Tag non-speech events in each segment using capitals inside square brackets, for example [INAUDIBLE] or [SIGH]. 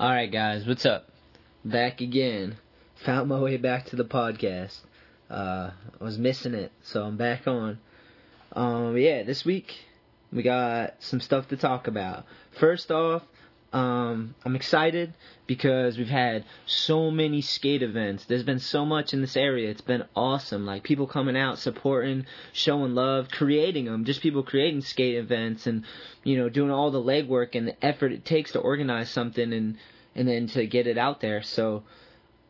Alright, guys, what's up? Back again. Found my way back to the podcast. Uh, I was missing it, so I'm back on. Um, yeah, this week we got some stuff to talk about. First off, um, I'm excited because we've had so many skate events. There's been so much in this area. It's been awesome. Like people coming out, supporting, showing love, creating them. Just people creating skate events and you know doing all the legwork and the effort it takes to organize something and and then to get it out there. So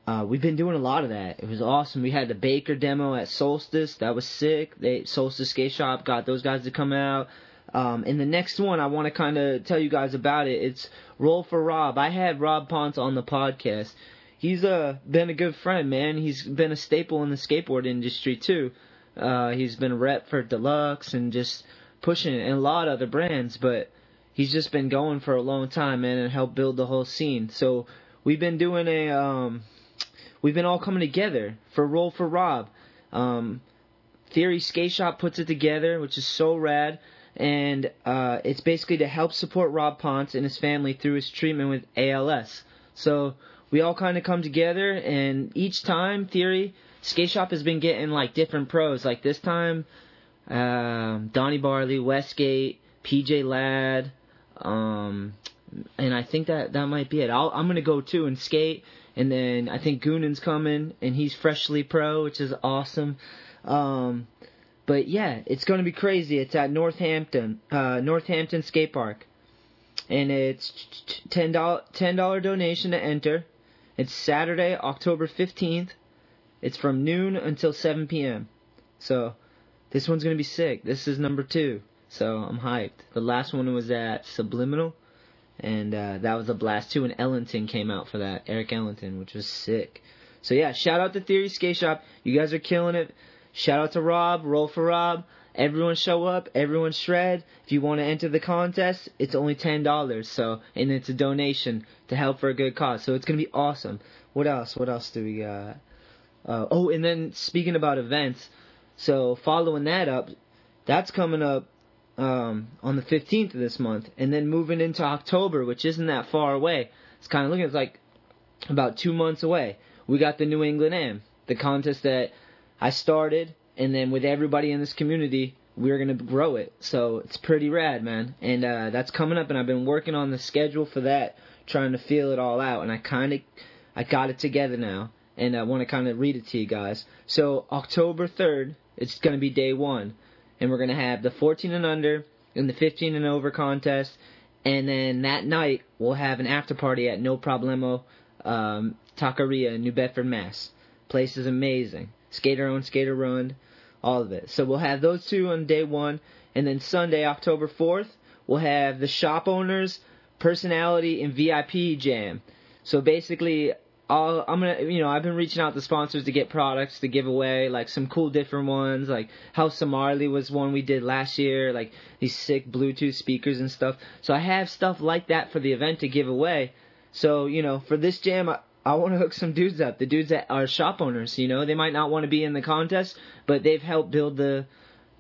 uh, we've been doing a lot of that. It was awesome. We had the Baker demo at Solstice. That was sick. They Solstice Skate Shop got those guys to come out. Um, and the next one, I want to kind of tell you guys about it. It's Roll for Rob. I had Rob Ponce on the podcast. He's uh, been a good friend, man. He's been a staple in the skateboard industry too. Uh, he's been a rep for Deluxe and just pushing it and a lot of other brands, but he's just been going for a long time, man, and helped build the whole scene. So we've been doing a, um, we've been all coming together for Roll for Rob. Um, Theory Skate Shop puts it together, which is so rad and uh, it's basically to help support Rob Ponce and his family through his treatment with ALS. So we all kind of come together, and each time, Theory Skate Shop has been getting like different pros. Like this time, um, Donny Barley, Westgate, PJ Ladd, um, and I think that that might be it. I'll, I'm gonna go too and skate, and then I think Goonan's coming, and he's freshly pro, which is awesome. Um, but yeah, it's to be crazy. It's at Northampton, uh, Northampton Skate Park, and it's ten dollar ten dollar donation to enter. It's Saturday, October fifteenth. It's from noon until seven p.m. So this one's to be sick. This is number two, so I'm hyped. The last one was at Subliminal, and uh, that was a blast too. And Ellington came out for that, Eric Ellington, which was sick. So yeah, shout out to Theory Skate Shop. You guys are killing it. Shout out to Rob, roll for Rob. Everyone show up, everyone shred. If you want to enter the contest, it's only ten dollars. So and it's a donation to help for a good cause. So it's gonna be awesome. What else? What else do we got? Uh, oh, and then speaking about events, so following that up, that's coming up um, on the 15th of this month, and then moving into October, which isn't that far away. It's kind of looking it's like about two months away. We got the New England Am, the contest that I started, and then with everybody in this community, we're gonna grow it. So it's pretty rad, man. And uh, that's coming up, and I've been working on the schedule for that, trying to feel it all out, and I kind of, I got it together now, and I want to kind of read it to you guys. So October 3rd, it's gonna be day one, and we're gonna have the 14 and under and the 15 and over contest, and then that night we'll have an after party at No Problemo um, Taqueria in New Bedford, Mass. Place is amazing. Skater owned, skater run, all of it. So we'll have those two on day one, and then Sunday, October 4th, we'll have the shop owners, personality, and VIP jam. So basically, I'll, I'm gonna, you know, I've been reaching out to sponsors to get products to give away, like some cool different ones, like House of Marley was one we did last year, like these sick Bluetooth speakers and stuff. So I have stuff like that for the event to give away. So you know, for this jam, I, I want to hook some dudes up. The dudes that are shop owners, you know, they might not want to be in the contest, but they've helped build the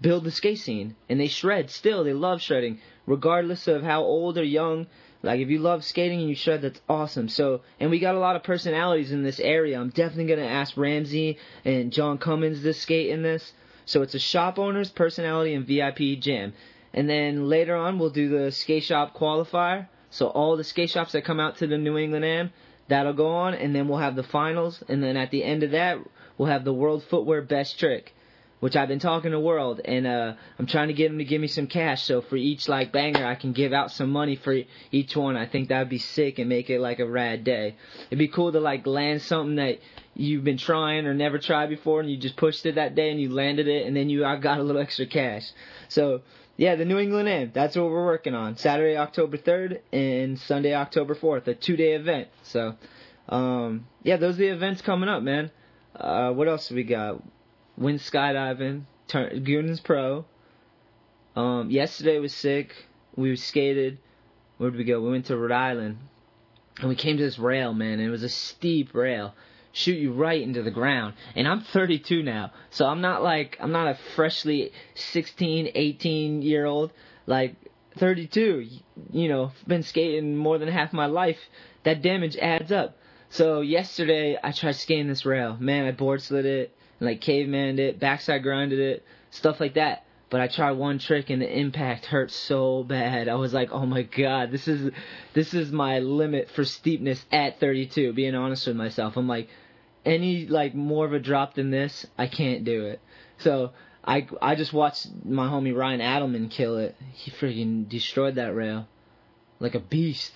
build the skate scene, and they shred still. They love shredding, regardless of how old or young. Like if you love skating and you shred, that's awesome. So, and we got a lot of personalities in this area. I'm definitely gonna ask Ramsey and John Cummins to skate in this. So it's a shop owner's personality and VIP jam. And then later on, we'll do the skate shop qualifier. So all the skate shops that come out to the New England Am, That'll go on, and then we'll have the finals, and then at the end of that, we'll have the World Footwear Best Trick, which I've been talking to World, and uh, I'm trying to get him to give me some cash. So for each like banger, I can give out some money for each one. I think that'd be sick and make it like a rad day. It'd be cool to like land something that you've been trying or never tried before, and you just pushed it that day and you landed it, and then you I got a little extra cash. So yeah, the New England Am. That's what we're working on. Saturday, October 3rd and Sunday, October 4th. A two day event. So, um, yeah, those are the events coming up, man. Uh, what else we got? Wind skydiving, turn, Goonan's Pro. Um, yesterday was sick. We skated. Where did we go? We went to Rhode Island. And we came to this rail, man, and it was a steep rail shoot you right into the ground. And I'm 32 now, so I'm not like I'm not a freshly 16, 18 year old. Like 32. You know, been skating more than half my life. That damage adds up. So yesterday I tried skating this rail. Man, I board slid it, like cavemaned it, backside grinded it, stuff like that. But I tried one trick and the impact hurt so bad. I was like, oh my god, this is this is my limit for steepness at 32. Being honest with myself, I'm like, any like more of a drop than this, I can't do it. So I I just watched my homie Ryan Adelman kill it. He freaking destroyed that rail like a beast.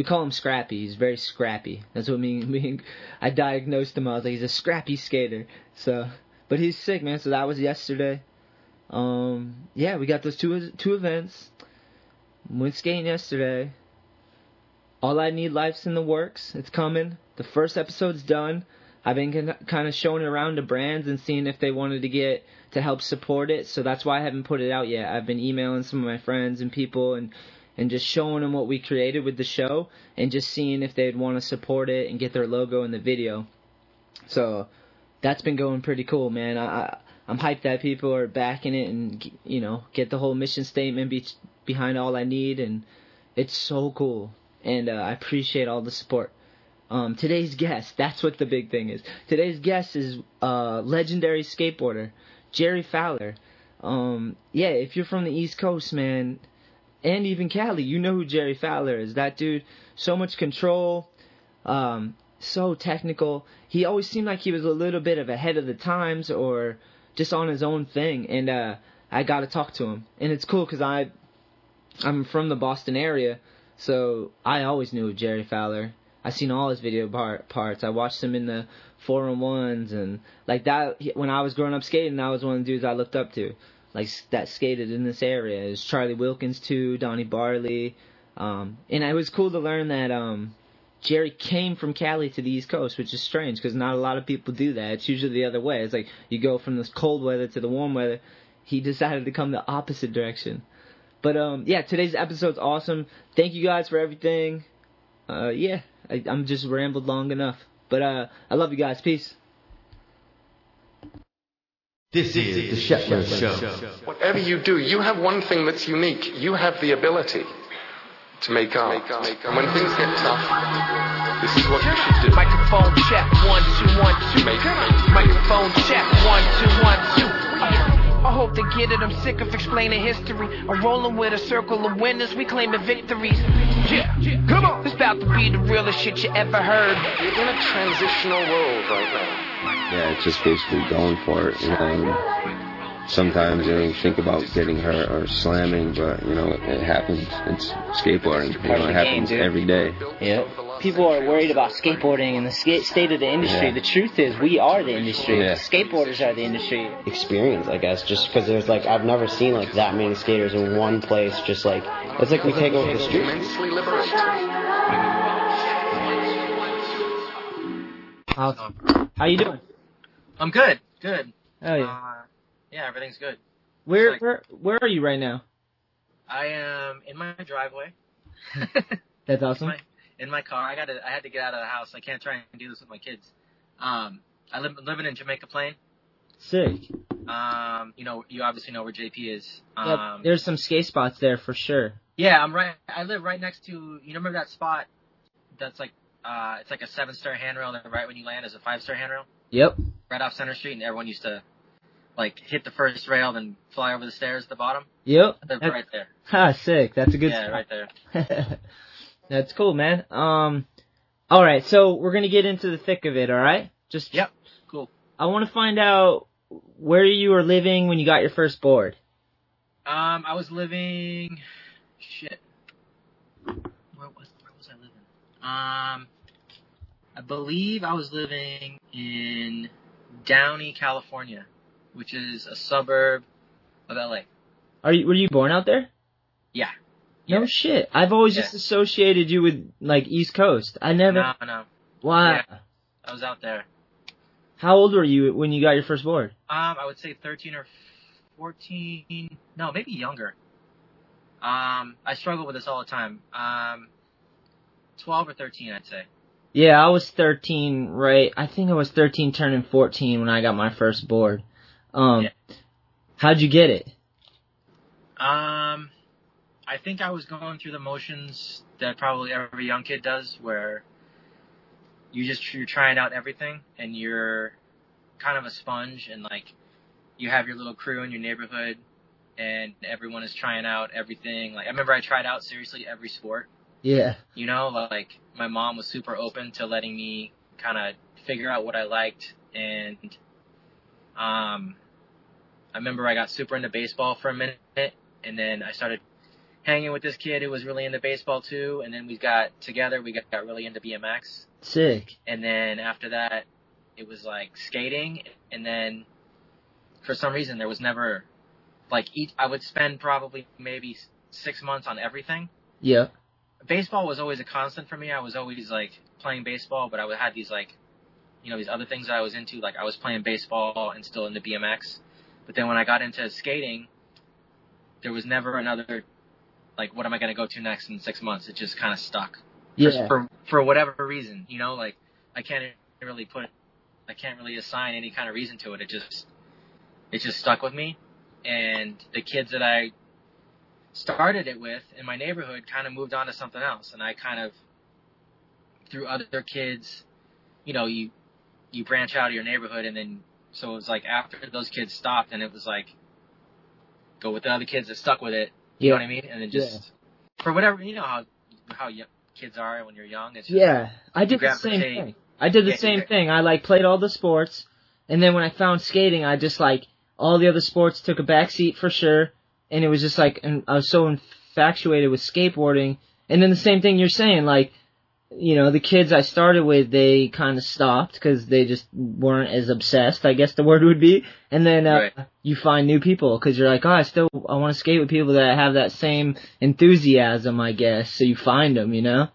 We call him Scrappy. He's very scrappy. That's what me, [LAUGHS] me I diagnosed him. I was like, he's a scrappy skater. So, but he's sick, man. So that was yesterday. Um, yeah, we got those two two events. Went skating yesterday. All I Need Life's in the works. It's coming. The first episode's done. I've been kind of showing it around to brands and seeing if they wanted to get to help support it. So that's why I haven't put it out yet. I've been emailing some of my friends and people and and just showing them what we created with the show and just seeing if they'd want to support it and get their logo in the video. So that's been going pretty cool, man. I, I'm hyped that people are backing it and you know get the whole mission statement be, behind all I need, and it's so cool. And uh, I appreciate all the support. Um, today's guest, that's what the big thing is. Today's guest is uh, legendary skateboarder Jerry Fowler. Um, yeah, if you're from the East Coast, man, and even Cali, you know who Jerry Fowler is. That dude, so much control, um, so technical. He always seemed like he was a little bit of ahead of the times or just on his own thing. And uh, I got to talk to him, and it's cool because I, I'm from the Boston area, so I always knew Jerry Fowler. I seen all his video part, parts. I watched him in the four on ones and like that. When I was growing up skating, that was one of the dudes I looked up to like that skated in this area. Was Charlie Wilkins too, Donny Barley, um, and it was cool to learn that um, Jerry came from Cali to the East Coast, which is strange because not a lot of people do that. It's usually the other way. It's like you go from this cold weather to the warm weather. He decided to come the opposite direction. But um, yeah, today's episode's awesome. Thank you guys for everything. Uh, yeah, I, I'm just rambled long enough. But uh, I love you guys. Peace. This is the Shetler Show. Whatever you do, you have one thing that's unique. You have the ability to make art. And when things get tough, this is what you should do. Microphone check, one, two, one, two. Make Microphone check, one, two, one, two. I hope they get it, I'm sick of explaining history. I'm rolling with a circle of winners, we claiming victories. Yeah, come on. This about to be the realest shit you ever heard. You're in a transitional world right now yeah, it's just basically going for it. You know, sometimes you know, think about getting hurt or slamming, but you know it happens. It's skateboarding. You know, it happens game, every day. Yeah. People are worried about skateboarding and the skate state of the industry. Yeah. The truth is, we are the industry. Yeah. Skateboarders are the industry. Experience, I guess, just because there's like I've never seen like that many skaters in one place. Just like it's like we take over the streets. Immensely liberating. How, how you doing? I'm good. Good. Oh yeah. Uh, yeah, everything's good. where like- where where are you right now? I am in my driveway. [LAUGHS] That's awesome. my, in my car. I got to. I had to get out of the house. I can't try and do this with my kids. Um, I live living in Jamaica Plain. Sick. Um, you know, you obviously know where JP is. Yeah, Um, there's some skate spots there for sure. yeah, I'm right. I live right next to. You remember that spot? That's like. Uh, it's like a seven star handrail. And right when you land is a five star handrail. Yep. Right off Center Street, and everyone used to. Like hit the first rail, then fly over the stairs at the bottom. Yep. Right there. Ha, [LAUGHS] sick. That's a good yeah, spot. right there. [LAUGHS] That's cool, man. Um, all right, so we're gonna get into the thick of it. All right, just Yep. Cool. I want to find out where you were living when you got your first board. Um, I was living. Shit. Where was where was I living? Um, I believe I was living in Downey, California, which is a suburb of LA. Are you were you born out there? Yeah. No Yeah. shit. I've always Yeah. just associated you with like East Coast. I never. No, no. Why? Yeah. I was out there. How old were you when you got your first board? Um, I would say 13 or 14. No, maybe younger. Um, I struggle with this all the time. Um, 12 or 13, I'd say. Yeah, I was 13, right? I think I was 13 turning 14 when I got my first board. Um, Yeah. how'd you get it? Um, I think I was going through the motions that probably every young kid does, where you just you're trying out everything and you're kind of a sponge and like you have your little crew in your neighborhood and everyone is trying out everything. Like I remember I tried out seriously every sport. Yeah. You know, like my mom was super open to letting me kind of figure out what I liked and um I remember I got super into baseball for a minute and then I started hanging with this kid who was really into baseball too and then we got together we got, got really into BMX Sick. and then after that it was like skating and then for some reason there was never like each I would spend probably maybe 6 months on everything Yeah. Baseball was always a constant for me. I was always like playing baseball, but I would had these like, you know, these other things that I was into. Like I was playing baseball and still into BMX. But then when I got into skating, there was never another, like, what am I going to go to next in six months? It just kind of stuck. Yeah. for, for whatever reason, you know, like I can't really put, I can't really assign any kind of reason to it. It just, it just stuck with me. And the kids that I started it with in my neighborhood kind of moved on to something else and I kind of through other kids you know you you branch out of your neighborhood and then so it was like after those kids stopped and it was like go with the other kids that stuck with it you Yeah. know what I mean and then just for whatever you know how how young kids are when you're young it's just, Yeah. I did the same gravitate. thing. I did the Yeah, same thing. I like played all the sports, and then when I found skating, I just like all the other sports took a back seat for sure, and it was just like, and I was so infatuated with skateboarding. And then the same thing you're saying, like, you know, the kids I started with, they kind of stopped because they just weren't as obsessed, I guess the word would be. And then uh, Right. you find new people because you're like, oh, I still I want to skate with people that have that same enthusiasm, I guess. So you find them, you know.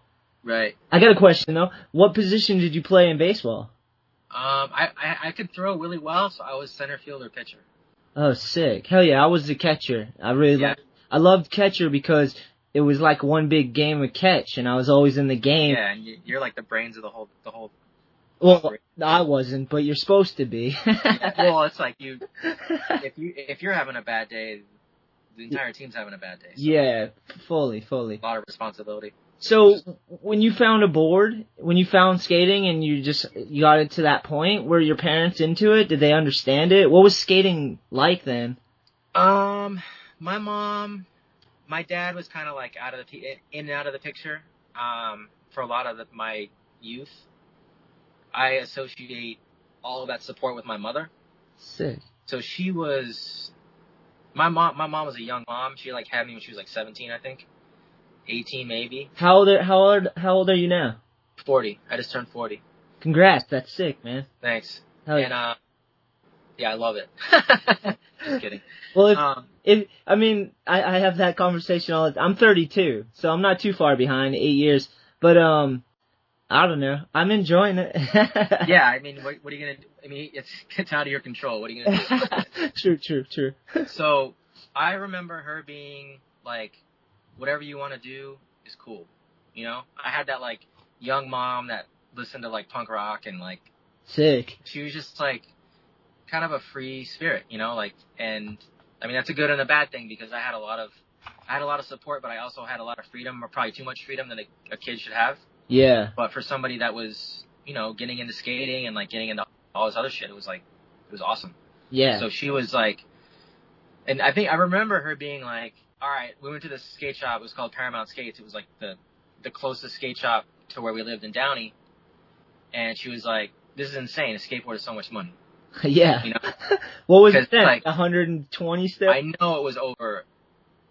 right I got a question though. What position did you play in baseball? um I, I I could throw really well so I was center field or pitcher Oh, sick! Hell yeah, I was the catcher. I really Yeah. loved. I loved catcher because it was like one big game of catch, and I was always in the game. yeah and you- you're like the brains of the whole the whole Well, I wasn't, but you're supposed to be. well it's like you [LAUGHS] if you if you're having a bad day, the entire team's having a bad day. So yeah, fully, fully. a lot of responsibility. So when you found a board, when you found skating, and you just you got it to that point, were your parents into it? Did they understand it? What was skating like then? Um, my mom, my dad was kind of like out of the in and out of the picture. Um, for a lot of the, my youth, I associate all of that support with my mother. Sick. So she was my mom. My mom was a young mom. She like had me when she was like 17, I think, 18 maybe, How old? Are, how old? How old are you now? 40. I just turned 40. Congrats, that's sick, man. Thanks. Hell And yeah. uh, yeah, I love it. [LAUGHS] just kidding. Well, if, Um, if I mean, I, I have that conversation all. The, time. I'm 32, so I'm not too far behind, eight years. But um, I don't know. I'm enjoying it. [LAUGHS] yeah, I mean, what, what are you gonna? do? I mean, it's it's out of your control. What are you gonna do? [LAUGHS] true, true, true. So I remember her being like, whatever you want to do is cool. You know, I had that like young mom that listened to like punk rock and like Sick. she was just like kind of a free spirit, you know, like and I mean that's a good and a bad thing because I had a lot of I had a lot of support, but I also had a lot of freedom, or probably too much freedom that a, a kid should have. Yeah. But for somebody that was, you know, getting into skating and like getting into all this other shit, it was like it was awesome. Yeah. So she was like, and I think I remember her being like, "All right, we went to this skate shop. It was called Paramount Skates. It was like the the closest skate shop to where we lived in Downey." And she was like, "This is insane. A skateboard is so much money." [LAUGHS] yeah. You know, [LAUGHS] what was it then? like, 120 still? I know it was over.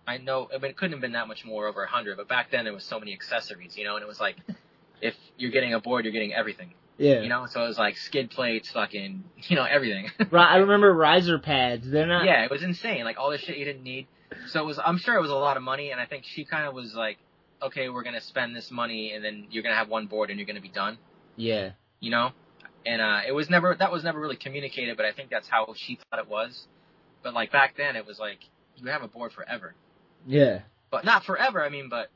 I know. I mean, it couldn't have been that much more over a hundred. But back then there was so many accessories, you know, and it was like, [LAUGHS] if you're getting a board, you're getting everything, yeah. you know. So it was like skid plates, fucking, you know, everything. Right, I remember riser pads. They're not. yeah, it was insane. Like all this shit you didn't need. So it was. I'm sure it was a lot of money, and I think she kind of was like, okay, we're gonna spend this money, and then you're gonna have one board, and you're gonna be done. Yeah. You know. And uh, it was never that was never really communicated, but I think that's how she thought it was. But like back then, it was like you have a board forever, Yeah. but not forever. I mean, but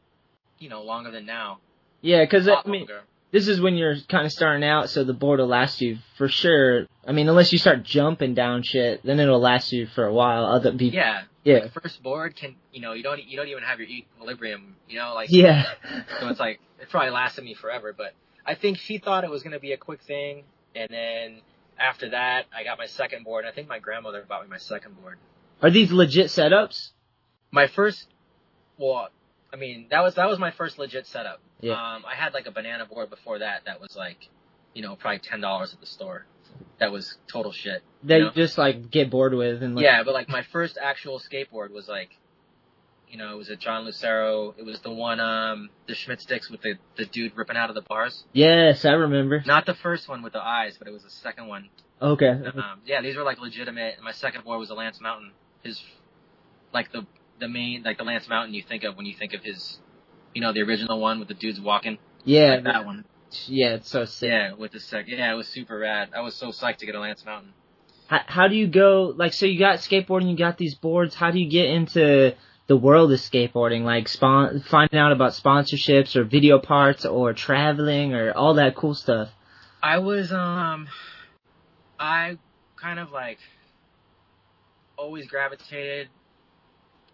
you know, longer than now. Yeah, because I mean, longer. this is when you're kind of starting out, so the board will last you for sure. I mean, unless you start jumping down shit, then it'll last you for a while. Other people, yeah, Yeah. Like, first board can you know you don't you don't even have your equilibrium. You know, like Yeah. so it's like it probably lasted me forever. But I think she thought it was gonna be a quick thing, and then after that, I got my second board. I think my grandmother bought me my second board. Are these legit setups? My first, well, I mean that was that was my first legit setup. Yeah. Um, I had like a banana board before that. That was like, you know, probably ten dollars at the store. That was total shit. That you you just like get bored with and like, yeah, but like my first actual skateboard was like, you know, it was a John Lucero. It was the one, um, the Schmitt Stix with the the dude ripping out of the bars. Yes, I remember. Not the first one with the eyes, but it was the second one. Okay. Um, yeah, these were like legitimate. My second board was a Lance Mountain. His, like the the main like the Lance Mountain you think of when you think of his, you know, the original one with the dudes walking. Yeah, like that one. Yeah, it's so sick. Yeah, with the second. Yeah, it was super rad. I was so psyched to get a Lance Mountain. How, how do you go? Like, so you got skateboarding, you got these boards. How do you get into the world of skateboarding? Like, spon- finding out about sponsorships or video parts or traveling or all that cool stuff. I was um I kind of like always gravitated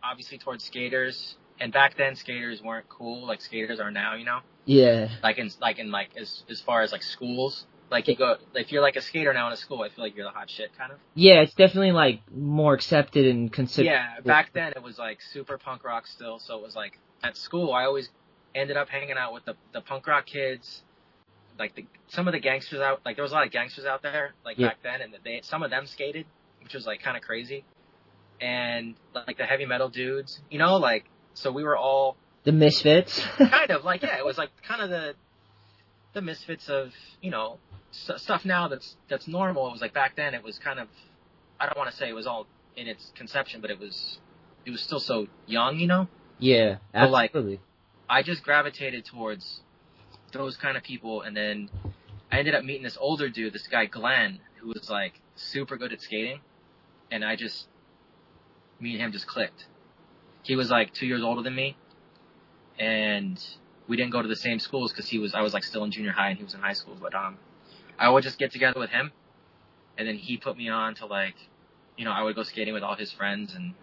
obviously towards skaters and back then skaters weren't cool like skaters are now, you know? Yeah, Like in like in like as as far as like schools. Like you go if you're like a skater now in a school, I feel like you're the hot shit kind of. yeah, it's definitely like more accepted and considered. Yeah, back then it was like super punk rock still, so it was like at school I always ended up hanging out with the the punk rock kids, like the some of the gangsters out like there was a lot of gangsters out there like Yeah. back then, and they some of them skated, which was like kind of crazy, and like the heavy metal dudes, you know, like so we were all the misfits. [LAUGHS] kind of like yeah, it was like kind of the the misfits of you know stuff now that's that's normal. It was like back then it was kind of I don't want to say it was all in its conception, but it was it was still so young, you know. yeah, But, like, absolutely. I just gravitated towards those kind of people, and then I ended up meeting this older dude, this guy Glenn, who was like super good at skating, and I just me and him just clicked. He was like two years older than me, and we didn't go to the same schools because he was I was like still in junior high and he was in high school. But um, I would just get together with him, and then he put me on to like, you know, I would go skating with all his friends, and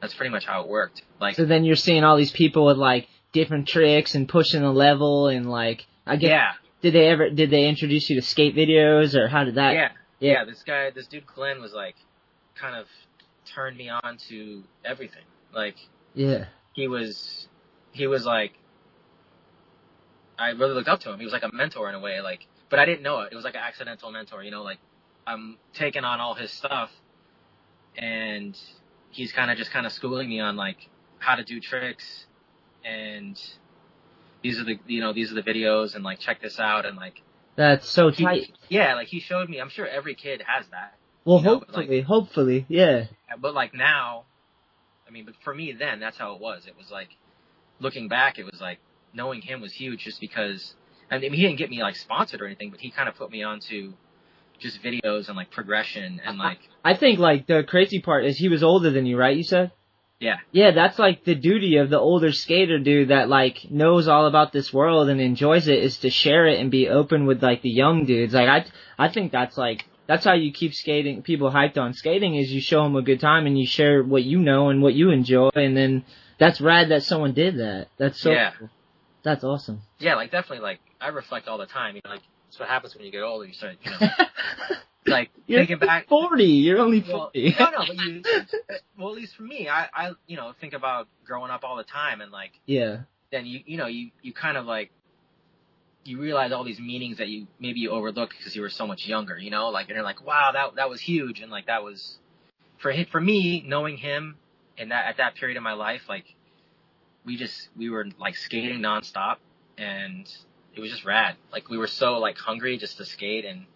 that's pretty much how it worked. Like, So then you're seeing all these people with like different tricks and pushing the level and like I guess yeah, did they ever did they introduce you to skate videos or how did that? yeah, yeah. yeah. This guy, this dude Glenn was like, kind of turned me on to everything. Like, Yeah. he was he was like I really looked up to him. He was like a mentor in a way, like but I didn't know it. It was like an accidental mentor, you know, like I'm taking on all his stuff and he's kind of just kind of schooling me on like how to do tricks and these are the you know these are the videos and like check this out and like That's so he- tight. yeah like he showed me i'm sure every kid has that Well, you know, hopefully, hopefully, yeah. but like now, I mean, but for me then, that's how it was. It was like, looking back, it was like knowing him was huge just because. I mean, he didn't get me like sponsored or anything, but he kind of put me onto just videos and like progression and like I think like the crazy part is he was older than you, right? You said. yeah, Yeah, that's like the duty of the older skater dude that like knows all about this world and enjoys it is to share it and be open with like the young dudes. Like I, I think that's like that's how you keep skating people hyped on skating is you show them a good time and you share what you know and what you enjoy and then that's rad that someone did that. That's so. Yeah. cool. That's awesome. yeah, like definitely like I reflect all the time. You know, like that's what happens when you get older. You start, you know, [LAUGHS] like You're thinking back. Forty. You're only Well, forty. no, no, but [LAUGHS] you, well, at least for me, I, I, you know, think about growing up all the time and like yeah. then you you know you you kind of like you realize all these meanings that you maybe you overlooked because you were so much younger, you know, like and you're like, wow, that that was huge, and like that was for him, for me knowing him in that at that period of my life, like we just we were like skating nonstop, and it was just rad. Like we were so like hungry just to skate, and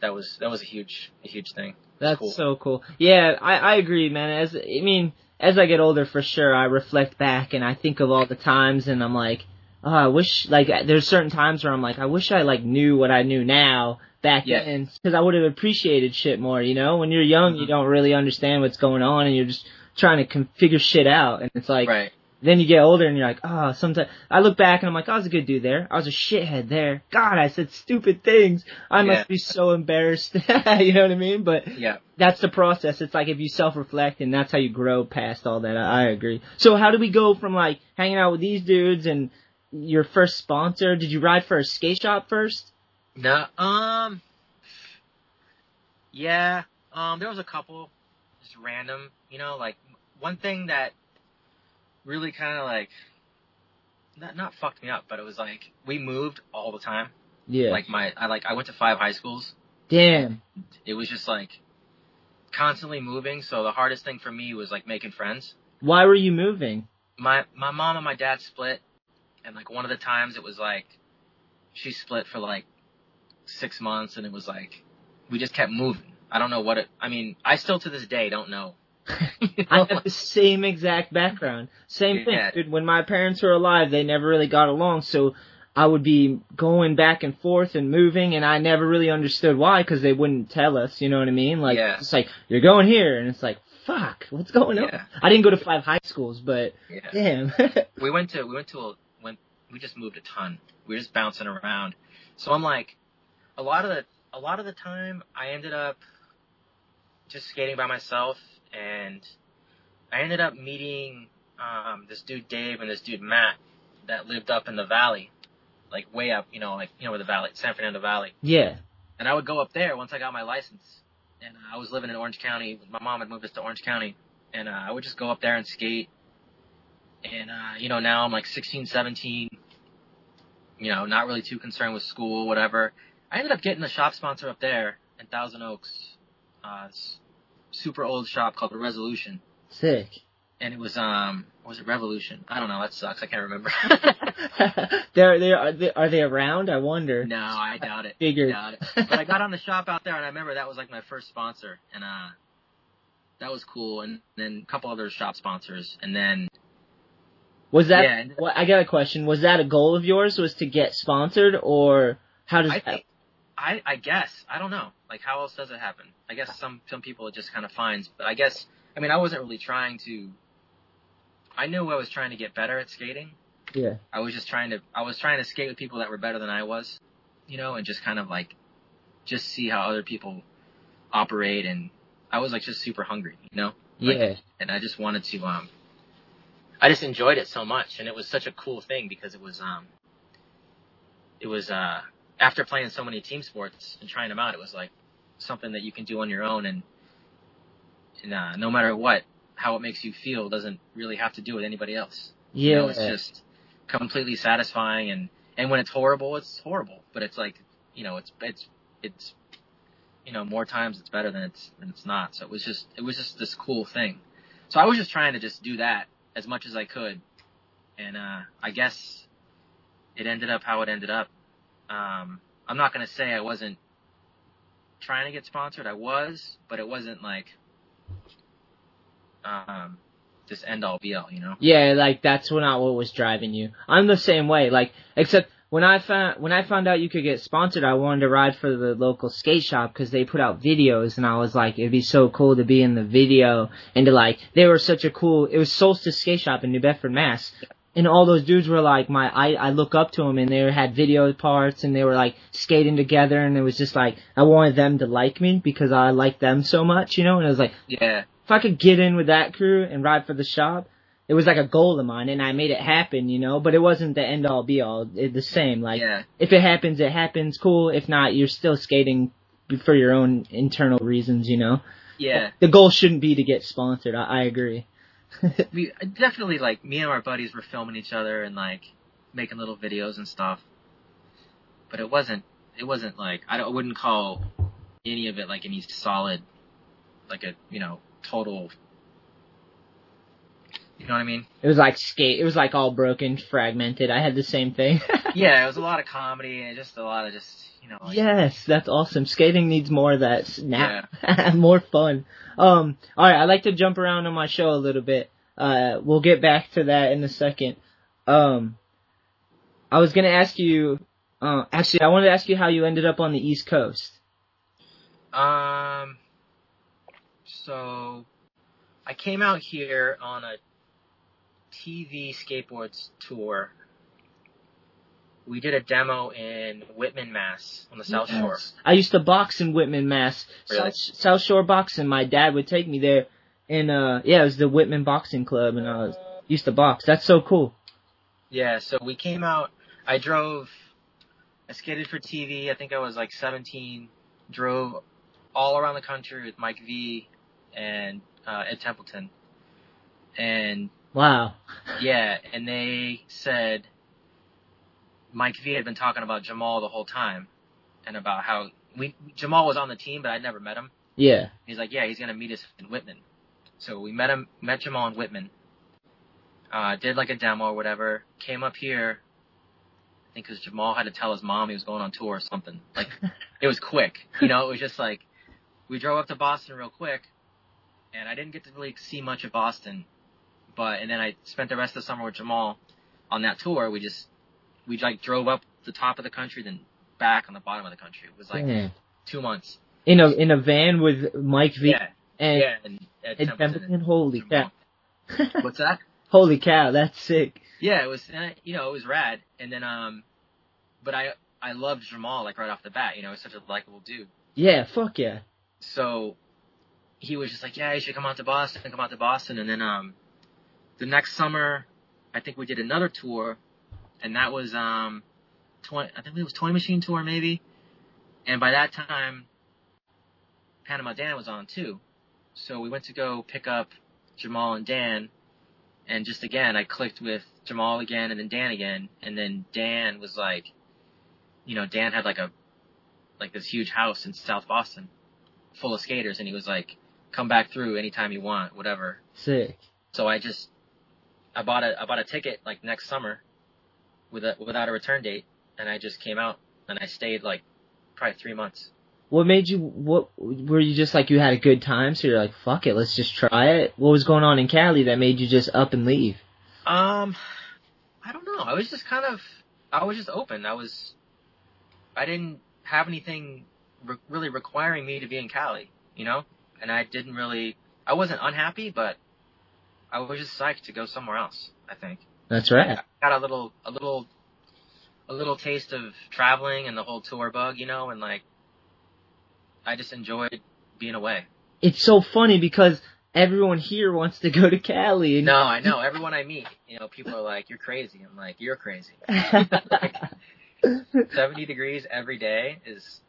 that was that was a huge a huge thing. That's cool. so cool. Yeah, I, I agree, man. As I mean, as I get older, for sure, I reflect back and I think of all the times, and I'm like, oh, I wish like there's certain times where I'm like, I wish I like knew what I knew now back Yeah. then, because I would have appreciated shit more. You know, when you're young, you Mhm. don't really understand what's going on, and you're just trying to con- figure shit out, and it's like right. then you get older and you're like, oh, sometimes I look back and I'm like, I was a good dude there. I was a shithead there. God, I said stupid things. I must Yeah. be so embarrassed. [LAUGHS] you know what I mean? But Yeah. that's the process. It's like if you self-reflect and that's how you grow past all that. I, I agree. So how do we go from like hanging out with these dudes and your first sponsor? Did you ride for a skate shop first? No, um, yeah, um, there was a couple, just random, you know, like one thing that really kind of like, not not fucked me up, but it was like we moved all the time. Yeah. Like my, I like I went to five high schools. Damn. It was just like constantly moving. So the hardest thing for me was like making friends. Why were you moving? My my mom and my dad split, and like one of the times it was like she split for like six months, and it was like we just kept moving. I don't know what it. I mean, I still to this day don't know. [LAUGHS] I have the same exact background. Same thing, Yeah. dude. When my parents were alive, they never really got along, so I would be going back and forth and moving, and I never really understood why, because they wouldn't tell us. You know what I mean? Like Yeah. it's like you're going here, and it's like fuck, what's going on? I didn't go to five high schools, but yeah. damn. we went to we went to a went we just moved a ton. We were just bouncing around. So I'm like a lot of the a lot of the time I ended up just skating by myself and I ended up meeting um this dude Dave and this dude Matt that lived up in the valley. Like way up, you know, like you know where the valley San Fernando Valley. yeah. And I would go up there once I got my license. And I was living in Orange County. My mom had moved us to Orange County. And uh, I would just go up there and skate. And, uh, you know, now I'm like 16, 17. You know, not really too concerned with school, whatever. I ended up getting a shop sponsor up there in Thousand Oaks. Uh, super old shop called Resolution. Sick. And it was, um, was it Revolution? I don't know. That sucks. I can't remember. [LAUGHS] they're they are they are they around? I wonder. no, I doubt it. [LAUGHS] Figured. Doubt it. but I got on the shop out there, and I remember that was like my first sponsor, and uh, that was cool. And then a couple other shop sponsors, and then Was that? Yeah, what, I got a question. Was that a goal of yours? Was to get sponsored, or how does think, I I guess I don't know. Like how else does it happen? I guess some some people it just kind of finds, but I guess I mean I wasn't really trying to. I knew I was trying to get better at skating. Yeah. I was just trying to I was trying to skate with people that were better than I was, you know, and just kind of like just see how other people operate and I was like just super hungry, you know? Like, Yeah. and I just wanted to um I just enjoyed it so much and it was such a cool thing because it was um it was uh after playing so many team sports and trying them out it was like something that you can do on your own and and uh no matter what how it makes you feel doesn't really have to do with anybody else. You Yeah. know, it's just completely satisfying and and when it's horrible, it's horrible. But it's like, you know, it's it's it's you know, more times it's better than it's than it's not. So it was just it was just this cool thing. So I was just trying to just do that as much as I could. And uh I guess it ended up how it ended up. Um I'm not gonna say I wasn't trying to get sponsored. I was, but it wasn't like um this end all be all, you know? Yeah, like that's not what was driving you. I'm the same way. Like, except when I found when I found out you could get sponsored, I wanted to ride for the local skate shop because they put out videos, and I was like, it'd be so cool to be in the video and to like they were such a cool. It was Solstice Skate Shop in New Bedford, Mass. And all those dudes were like my I I look up to them and they had video parts and they were like skating together and it was just like I wanted them to like me because I like them so much, you know. And it was like Yeah. if I could get in with that crew and ride for the shop, it was like a goal of mine, and I made it happen, you know. But it wasn't the end all be all. It, the same, like Yeah. if it happens, it happens. Cool. If not, you're still skating for your own internal reasons, you know. Yeah. The goal shouldn't be to get sponsored. I, I agree. [LAUGHS] we uh, definitely like me and our buddies were filming each other and like making little videos and stuff. But it wasn't it wasn't like I, don't, I wouldn't call any of it like any solid like a you know total you know what I mean? It was like skate. It was like all broken, fragmented. I had the same thing. [LAUGHS] Yeah, it was a lot of comedy and just a lot of just you know like, Yes, that's awesome. Skating needs more of that snap, [LAUGHS] more fun. Um, all right, I like to jump around on my show a little bit. Uh, we'll get back to that in a second. Um, I was gonna ask you. Uh, actually, I wanted to ask you how you ended up on the East Coast. Um, so I came out here on a TV skateboards tour. We did a demo in Whitman, Mass, on the South Shore. I used to box in Whitman, Mass. Really? South, South Shore boxing. My dad would take me there, and uh, yeah, it was the Whitman Boxing Club, and I was, used to box. That's so cool. Yeah, so we came out. I drove. I skated for TV. I think I was like 17. Drove all around the country with Mike V and uh, Ed Templeton. And Wow. [LAUGHS] yeah, and they said Mike V had been talking about Jahmal the whole time, and about how we Jahmal was on the team, but I'd never met him. Yeah. He's like, yeah, he's gonna meet us in Whitman. So we met him, met Jahmal in Whitman. Uh, did like a demo or whatever. Came up here. I think because Jahmal had to tell his mom he was going on tour or something. Like, it was quick. You know, it was just like we drove up to Boston real quick, and I didn't get to really see much of Boston. But and then I spent the rest of the summer with Jahmal on that tour. We just we like drove up the top of the country, then back on the bottom of the country. It was like Yeah. two months. In a in a van with Mike V Yeah, and, yeah, and, and Templeton. Holy cow! [LAUGHS] What's that? Holy cow! That's sick. Yeah, it was, you know, it was rad. And then, um, but I, I loved Jahmal, like, right off the bat, you know, he's such a likable dude. Yeah. Fuck yeah. So, he was just like, yeah, you should come out to Boston, come out to Boston. And then, um, the next summer, I think we did another tour, and that was, um, 20, I think it was Toy Machine Tour, maybe. And by that time, Panama Dan was on too. So we went to go pick up Jahmal and Dan, and just again, I clicked with Jahmal again and then Dan again, and then Dan was like, you know, Dan had like a, like this huge house in South Boston, full of skaters, and he was like, come back through anytime you want, whatever. Sick. So I just, I bought a, I bought a ticket like next summer, with a, without a return date, and I just came out and I stayed like probably three months. What made you? What were you just like you had a good time, so you're like, fuck it, let's just try it. What was going on in Cali that made you just up and leave? Um, I don't know. I was just kind of, I was just open. I was, I didn't have anything re- really requiring me to be in Cali, you know? And I didn't really, I wasn't unhappy, but I was just psyched to go somewhere else, I think. That's right. Got a little, a little, a little taste of traveling and the whole tour bug, you know, and like, I just enjoyed being away. It's so funny because everyone here wants to go to Cali. And No, I know. Everyone I meet, you know, people are like, you're crazy. I'm like, you're crazy. [LAUGHS] [LAUGHS] like, 70 degrees every day is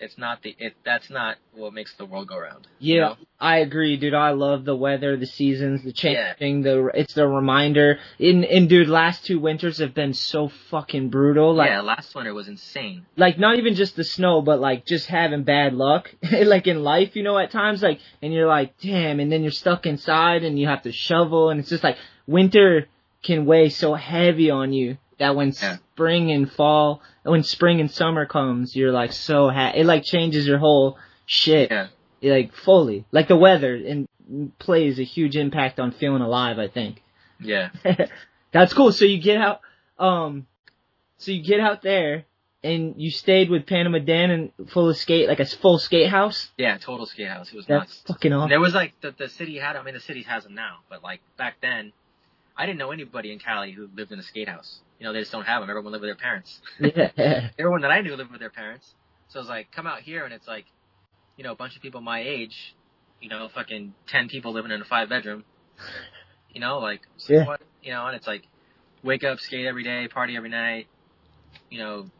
it's not the it that's not what makes the world go round. you Yeah, know? I agree, dude. I love the weather, the seasons, the Yeah. changing. The it's the reminder. In in dude, last two winters have been so fucking brutal. Like yeah, last winter was insane. like not even just the snow, but like just having bad luck, [LAUGHS] like in life, you know, at times, like, and you're like, damn, and then you're stuck inside and you have to shovel, and it's just like winter can weigh so heavy on you that when Yeah. spring and fall, when spring and summer comes, you're like so ha- it like changes your whole shit, Yeah. like fully, like the weather and plays a huge impact on feeling alive. I think. Yeah. [LAUGHS] That's cool. So you get out, um, so you get out there and you stayed with Panama Dan and full of skate, like a full skate house. Yeah, total skate house. It was That's nuts. fucking awesome. there was like the the city had I mean the city has them now, but like back then I didn't know anybody in Cali who lived in a skate house. You know, they just don't have them. Everyone lived with their parents. [LAUGHS] [LAUGHS] yeah. everyone that I knew lived with their parents. So I was like, come out here and it's like, you know, a bunch of people my age, you know, fucking 10 people living in a five bedroom. [LAUGHS] You know, like, so Yeah. what, you know, and it's like, wake up, skate every day, party every night, you know,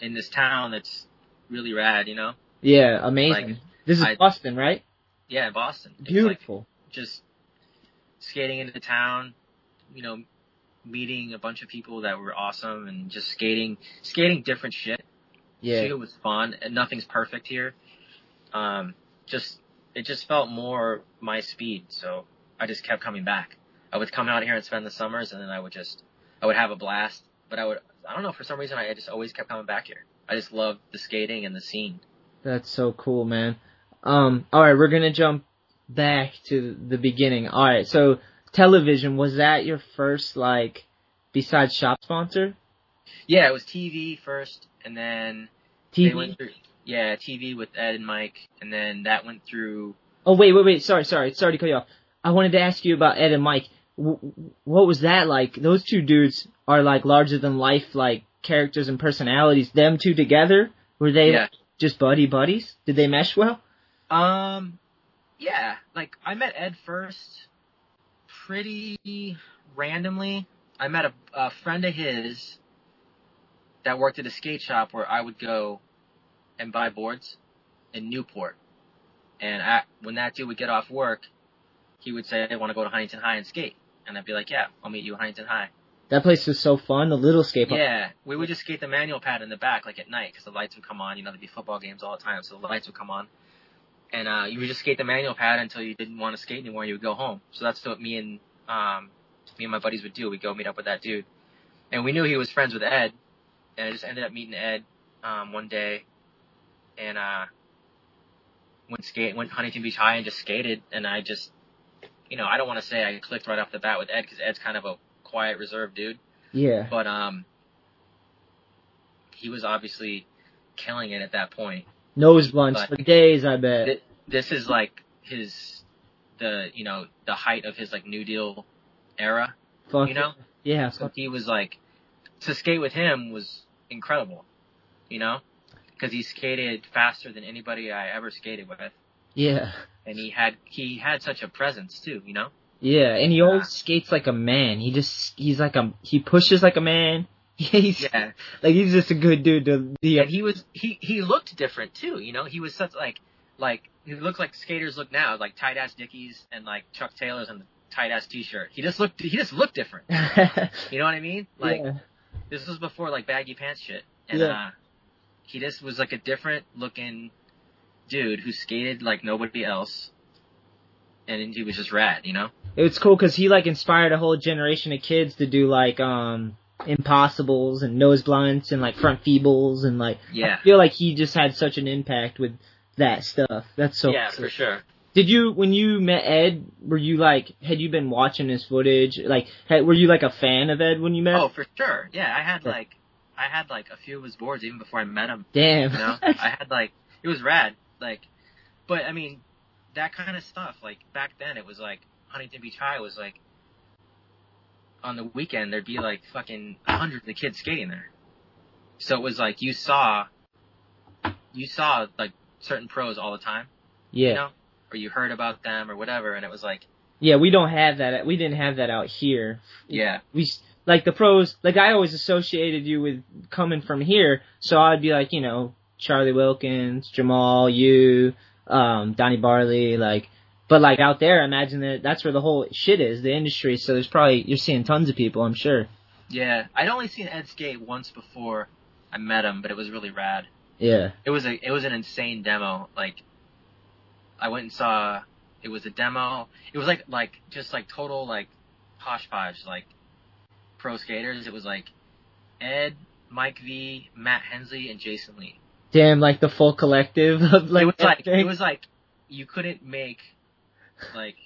in this town that's really rad, you know? Yeah, amazing. Like, this is I- Boston, right? Yeah, Boston. It's like Beautiful. just skating into town, you know, meeting a bunch of people that were awesome and just skating, skating different shit. yeah. It was fun, and nothing's perfect here. Um, just it just felt more my speed, so I just kept coming back. I would come out here and spend the summers, and then I would just I would have a blast. But I would I don't know for some reason I just always kept coming back here. I just loved the skating and the scene. That's so cool, man. Um, alright, we're gonna jump back to the beginning. Alright, so television, was that your first, like, besides shop sponsor? Yeah, it was TV first, and then TV? through yeah TV with Ed and Mike, and then that went through Oh, wait, wait, wait, sorry, sorry, sorry to cut you off. I wanted to ask you about Ed and Mike. w- what was that like? Those two dudes are like larger than life, like characters and personalities. Them two together, were they Yeah. just buddy buddies? Did they mesh well? Um, yeah, like I met Ed first, pretty randomly. I met a, a friend of his that worked at a skate shop where I would go and buy boards in Newport. And I, when that dude would get off work, he would say, "I want to go to Huntington High and skate," and I'd be like, "Yeah, I'll meet you at Huntington High." That place was so fun. The little skate park. Yeah, we would just skate the manual pad in the back, like at night, because the lights would come on. You know, there'd be football games all the time, so the lights would come on. And uh, you would just skate the manual pad until you didn't want to skate anymore. You would go home. So that's what me and um, me and my buddies would do. We'd go meet up with that dude, and we knew he was friends with Ed, and I just ended up meeting Ed um, one day, and uh, went skate, went Huntington Beach High and just skated, and I just, you know, I don't want to say I clicked right off the bat with Ed because Ed's kind of a quiet, reserved dude. Yeah. But um, he was obviously killing it at that point. Nose blunts But- for days, I bet. Th- This is like his the you know the height of his like New Deal era. Fuck You know, Yeah. so he was like to skate with him was incredible. You know, because he skated faster than anybody I ever skated with, Yeah. and he had he had such a presence too. You know. Yeah, and he Yeah. always skates like a man. He just he's like a he pushes like a man. He's Yeah. like he's just a good dude to and he was he he looked different too. You know, he was such like like he looked like skaters look now, like tight ass Dickies and like Chuck Taylors and tight ass t shirt. He just looked he just looked different. [LAUGHS] You know what I mean? Like yeah. this was before like baggy pants shit, and Yeah. uh, he just was like a different looking dude who skated like nobody else, and he was just rad. You know? It's cool because he like inspired a whole generation of kids to do like um impossibles and nose blunts and like front feebles and like Yeah. I feel like he just had such an impact with that stuff. That's so yeah, cool. for sure. Did you when you met Ed? Were you like had you been watching his footage? Like had, were you like a fan of Ed when you met? Oh, for sure. Yeah, I had like I had like a few of his boards even before I met him. damn! You know, [LAUGHS] I had like it was rad. Like, but I mean, that kind of stuff. Like back then, it was like Huntington Beach High was like on the weekend there'd be like fucking hundreds of kids skating there. So it was like you saw, you saw like certain pros all the time. yeah, You know, or you heard about them or whatever, and it was like, yeah. We don't have that. We didn't have that out here. yeah, we like the pros. Like I always associated you with coming from here, so I'd be like, you know, Charlie Wilkins, Jahmal, you, um, Donny Barley, like. But like out there, I imagine that that's where the whole shit is, the industry. So there's probably you're seeing tons of people, I'm sure. yeah. I'd only seen Ed skate once before I met him, but it was really rad. Yeah, it was a it was an insane demo. Like I went and saw it was a demo. It was like like just like total like hodgepodge like pro skaters. It was like Ed, Mike V, Matt Hensley, and Jason Lee. damn, like the full collective of like it was like it was like you couldn't make like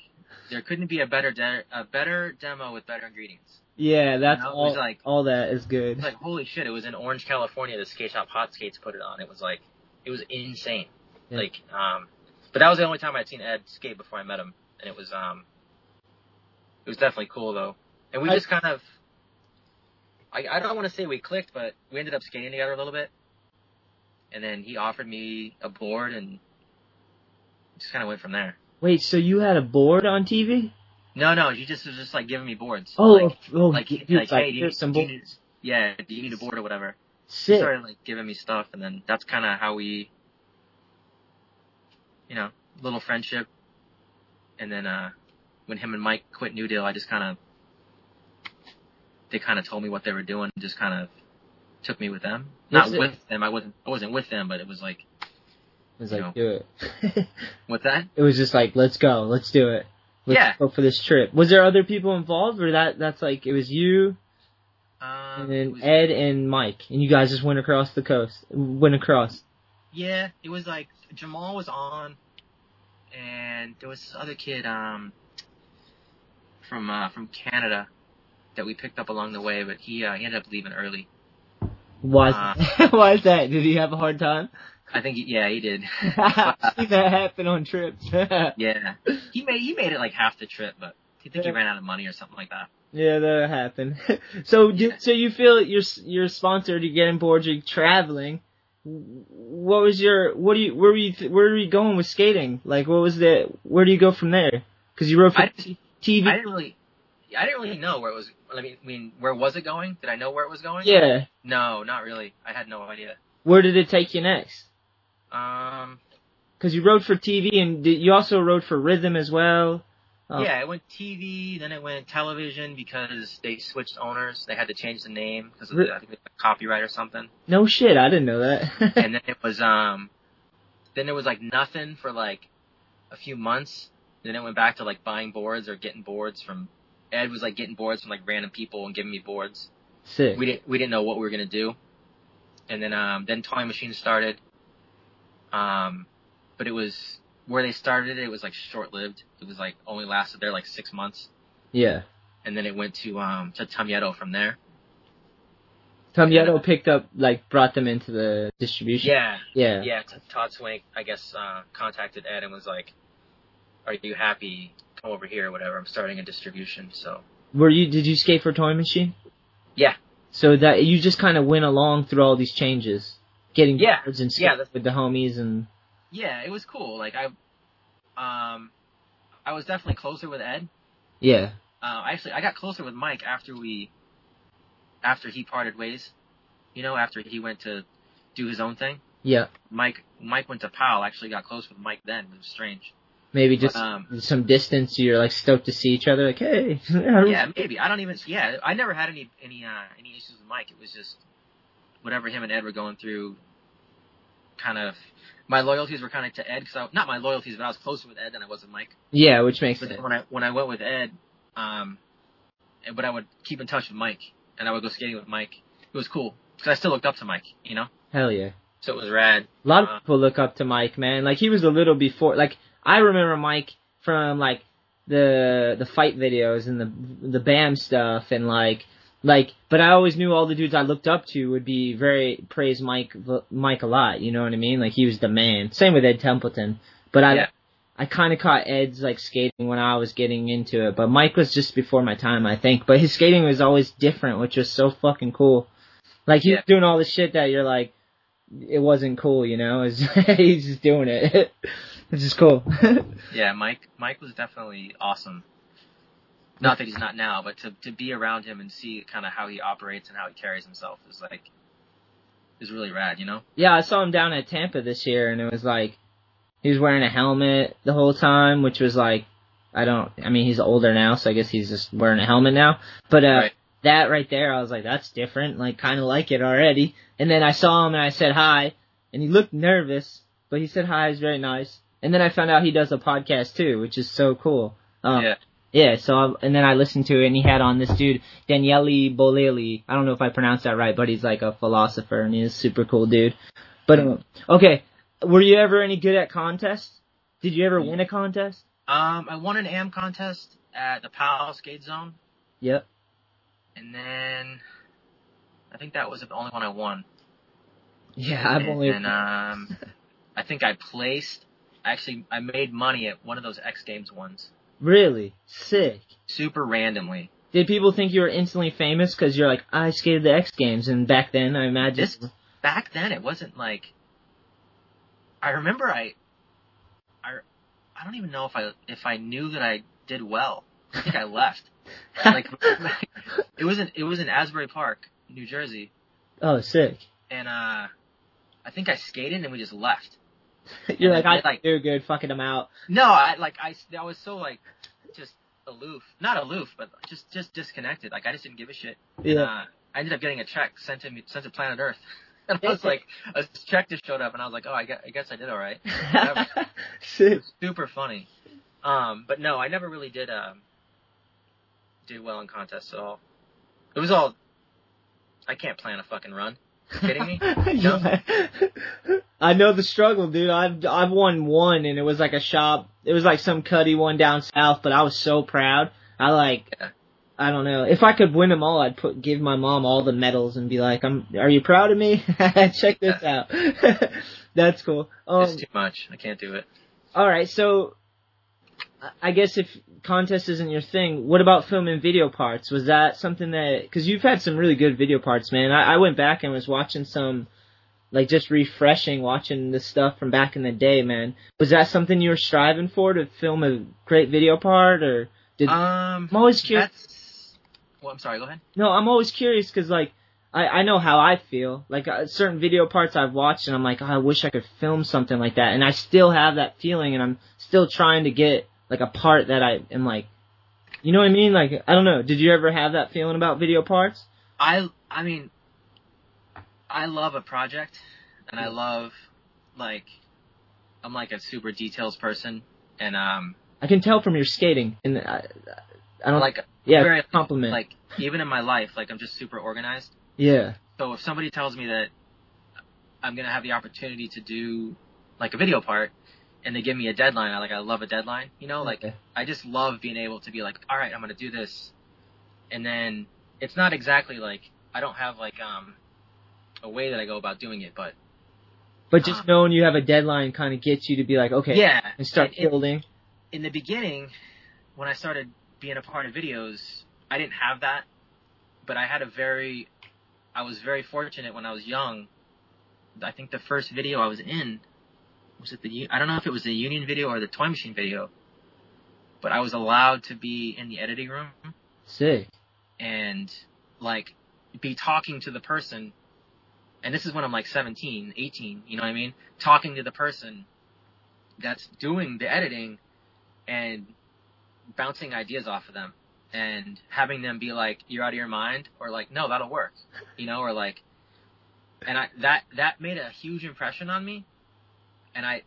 there couldn't be a better de- a better demo with better ingredients. yeah, that's you know, all. like- all that is good. Like holy shit! It was in Orange, California. The skate shop Hot Skates put it on. It was like it was insane. Yeah. Like um, but that was the only time I'd seen Ed skate before I met him, and it was um, it was definitely cool though. And we I- just kind of, I I don't want to say we clicked, but we ended up skating together a little bit. And then he offered me a board, and just kind of went from there. Wait, so you had a board on TV? No, no, he just was just like giving me boards. Oh, like, oh, like, dude, like, like, hey, do you, do you need, yeah, do you need a board or whatever? He started like giving me stuff, and then that's kind of how we, you know, little friendship. And then uh when him and Mike quit New Deal, I just kind of, they kind of told me what they were doing, and just kind of took me with them. Not it- with them, I wasn't, I wasn't with them, but it was like, was like, know. do it. [LAUGHS] what's that? it was just like, let's go, let's do it. Let's Yeah. go for this trip. Was there other people involved, or that that's like it was you Um, and then Ed and Mike, and you guys just went across the coast, went across. Yeah, it was like Jahmal was on, and there was this other kid um from uh from Canada that we picked up along the way, but he uh, he ended up leaving early. Why? Uh. [LAUGHS] why is that? Did he have a hard time? I think he, yeah he did. [LAUGHS] [LAUGHS] See that happen on trips. [LAUGHS] yeah, he made he made it like half the trip, but I think he ran out of money or something like that. Yeah, that happened. so, do, so you feel you're you're sponsored, you're getting bored, you're traveling. What was your what do you where were you where were you going with skating? Like, what was the where do you go from there? Because you wrote for I- t- TV. I didn't really, I didn't really know where it was. I mean, I mean, where was it going? Did I know where it was going? yeah. No, not really. I had no idea. Where did it take you next? Um, Because you wrote for TV and did, you also wrote for Rhythm as well. Oh. yeah, it went TV, then it went television because they switched owners. They had to change the name because of the, I think it was copyright or something. No shit, I didn't know that. [LAUGHS] and then it was um, then it was like nothing for like a few months. Then it went back to like buying boards or getting boards from. Ed was like getting boards from like random people and giving me boards. Sick. we didn't we didn't know what we were gonna do, and then um then Toy Machine started. Um, but it was where they started it. It was like short lived. It was like only lasted there like six months, Yeah. and then it went to um to Tumyeto from there. Tumyeto picked up, like, brought them into the distribution. Yeah, Yeah. yeah. T- Todd Swank, I guess, uh, contacted Ed and was like, "Are you happy? Come over here, or whatever. I'm starting a distribution." So Were you? Did you skate for Toy Machine? Yeah. So that you just kind of went along through all these changes, getting Yeah. and Yeah, skating with the homies and yeah, it was cool. Like I, um, I was definitely closer with Ed. yeah, Uh, actually, I got closer with Mike after we, after he parted ways. You know, after he went to do his own thing. yeah. Mike, Mike went to Powell. Actually, got close with Mike then. It was strange. Maybe just Um, some distance. You're like stoked to see each other. Like, hey, [LAUGHS] Yeah, maybe. I don't even. Yeah, I never had any any uh, any issues with Mike. It was just whatever him and Ed were going through. Kind of, my loyalties were kind of to Ed because I, not my loyalties, but I was closer with Ed than I was with Mike. yeah, which makes But sense. when I when I went with Ed, um, but I would keep in touch with Mike, and I would go skating with Mike. It was cool because I still looked up to Mike, you know. Hell yeah. So it was rad. A lot of Uh, people look up to Mike, man. Like he was a little before. Like I remember Mike from like the the fight videos and the the BAM stuff and like like. But I always knew all the dudes I looked up to would be very praise Mike Mike a lot. You know what I mean? Like he was the man. Same with Ed Templeton. But I Yeah. I kind of caught Ed's like skating when I was getting into it. But Mike was just before my time, I think. But his skating was always different, which was so fucking cool. Like he was Yeah. doing all the shit that you're like it wasn't cool, you know. [LAUGHS] It's, he's just doing it. [LAUGHS] It's just cool. [LAUGHS] yeah, Mike Mike was definitely awesome. Not that he's not now, but to to be around him and see kind of how he operates and how he carries himself is like is really rad, you know. yeah, I saw him down at Tampa this year, and it was like he was wearing a helmet the whole time, which was like I don't. I mean, he's older now, so I guess he's just wearing a helmet now. But uh, Right. that right there, I was like, that's different. Like, kind of like it already. And then I saw him and I said hi, and he looked nervous, but he said hi. He's very nice. And then I found out he does a podcast too, which is so cool. Um, Yeah. Yeah, so I, and then I listened to it, and he had on this dude Daniele Bolelli. I don't know if I pronounced that right, but he's like a philosopher, and he's a super cool dude. But um, okay, were you ever any good at contests? Did you ever win a contest? Um, I won an AM contest at the PAL Skate Zone, Yep. and then I think that was the only one I won. Yeah, I've and only. then um, [LAUGHS] I think I placed. Actually, I made money at one of those X Games ones, Really sick. super randomly. Did people think you were instantly famous because you're like I skated the X Games, and back then I imagine. This back then, it wasn't like. I remember I. I, I don't even know if I if I knew that I did well. I think I left. [LAUGHS] like it was in it was in Asbury Park, New Jersey, oh, sick. and uh, I think I skated and we just left. [LAUGHS] You're like I like- do good, fucking them out. No, I like I I was so like just aloof, not aloof, but just just disconnected. Like I just didn't give a shit. And, Yeah. uh, I ended up getting a check sent to me sent to Planet Earth, [LAUGHS] and I was like, a check just showed up, and I was like, oh, I guess I, guess I did all right. [LAUGHS] Super funny. Um, but no, I never really did um did well in contests at all. It was all. I can't plan a fucking run. Kidding me? [LAUGHS] No. I know the struggle, dude. I've I've won one, and it was like a shop. It was like some cutty one down south, but I was so proud. I like, Yeah. I don't know. If I could win them all, I'd put give my mom all the medals and be like, "I'm. Are you proud of me? [LAUGHS] Check this out." [LAUGHS] That's cool. Um, it's too much. I can't do it. all right, so I guess if contest isn't your thing, what about filming video parts? Was that something that because you've had some really good video parts, man. I, I went back and was watching some, like just refreshing, watching the stuff from back in the day, man. Was that something you were striving for to film a great video part, or did? Um, I'm always curious. Well, I'm sorry. Go ahead. No, I'm always curious because like I I know how I feel. Like uh, certain video parts I've watched and I'm like, oh, I wish I could film something like that, and I still have that feeling, and I'm still trying to get like a part that I am like, you know what I mean? Like I don't know. Did you ever have that feeling about video parts? I I mean, I love a project, and I love like, I'm like a super details person, and um, I can tell from your skating, and I, I don't like yeah very compliment. like even in my life, like I'm just super organized. yeah, So if somebody tells me that I'm gonna have the opportunity to do like a video part, and they give me a deadline, I like I love a deadline. You know, like Okay. I just love being able to be like, all right, I'm gonna do this, and then it's not exactly like I don't have like um a way that I go about doing it, but but just knowing you have a deadline kind of gets you to be like, okay, yeah, and start and building. in the beginning, when I started being a part of videos, I didn't have that, but I had a very, I was very fortunate when I was young. I think the first video I was in was it the I don't know if it was the Union video or the Toy Machine video, but I was allowed to be in the editing room Sick. and like be talking to the person and this is when I'm like 17, 18, you know what I mean? Talking to the person that's doing the editing and bouncing ideas off of them and having them be like you're out of your mind or like no that'll work you know or like and I that that made a huge impression on me and I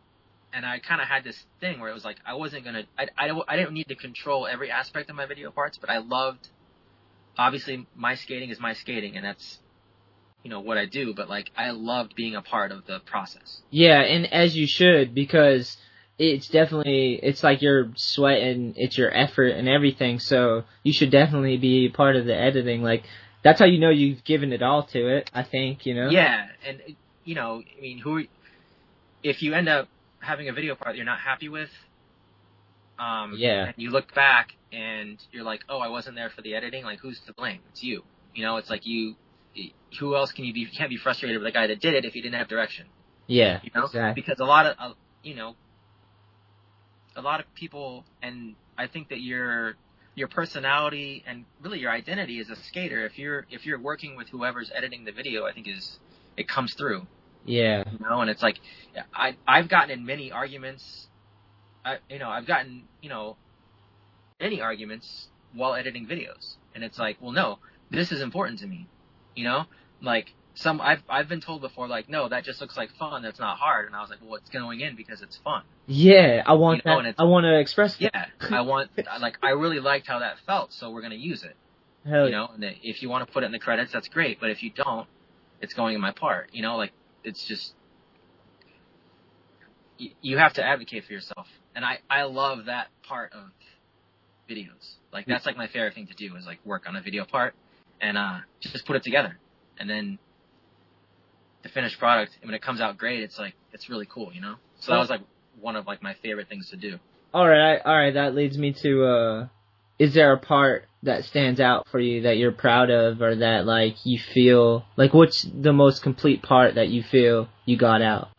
and I kind of had this thing where it was like I wasn't gonna I, I, I didn't need to control every aspect of my video parts but I loved obviously my skating is my skating and that's you know what I do but like I loved being a part of the process Yeah, and as you should because it's definitely it's like your sweat and it's your effort and everything. So you should definitely be part of the editing. Like that's how you know you've given it all to it. I think you know. Yeah, and you know, I mean, who? If you end up having a video part that you're not happy with, um, Yeah. and you look back and you're like, oh, I wasn't there for the editing. Like, who's to blame? It's you. You know, it's like you. Who else can you be? You can't be frustrated with the guy that did it if he didn't have direction. Yeah. You know, Exactly. because a lot of, uh, you know, a lot of people, and I think that your your personality and really your identity as a skater, if you're if you're working with whoever's editing the video, I think is it comes through Yeah. you know and it's like i i've gotten in many arguments. I you know i've gotten you know many arguments while editing videos. And it's like well no this is important to me. You know like some i've i've been told before like no that just looks like fun. That's not hard. And i was like well it's going in? Because it's fun. Yeah. I want You know, that. I want to express that. yeah i want like i really liked how that felt so we're going to use it. Hell you know and if you want to put it in the credits that's great. But if you don't it's going in my part. You know like it's just you, you have to advocate for yourself and i i love that part of videos like that's like my favorite thing to do is like work on a video part and uh just put it together and then the finished product and when it comes out great it's like it's really cool you know so that was like one of like my favorite things to do All right. All right. That leads me to. uh Is there a part that stands out for you that you're proud of, or that like you feel like what's the most complete part that you feel you got out?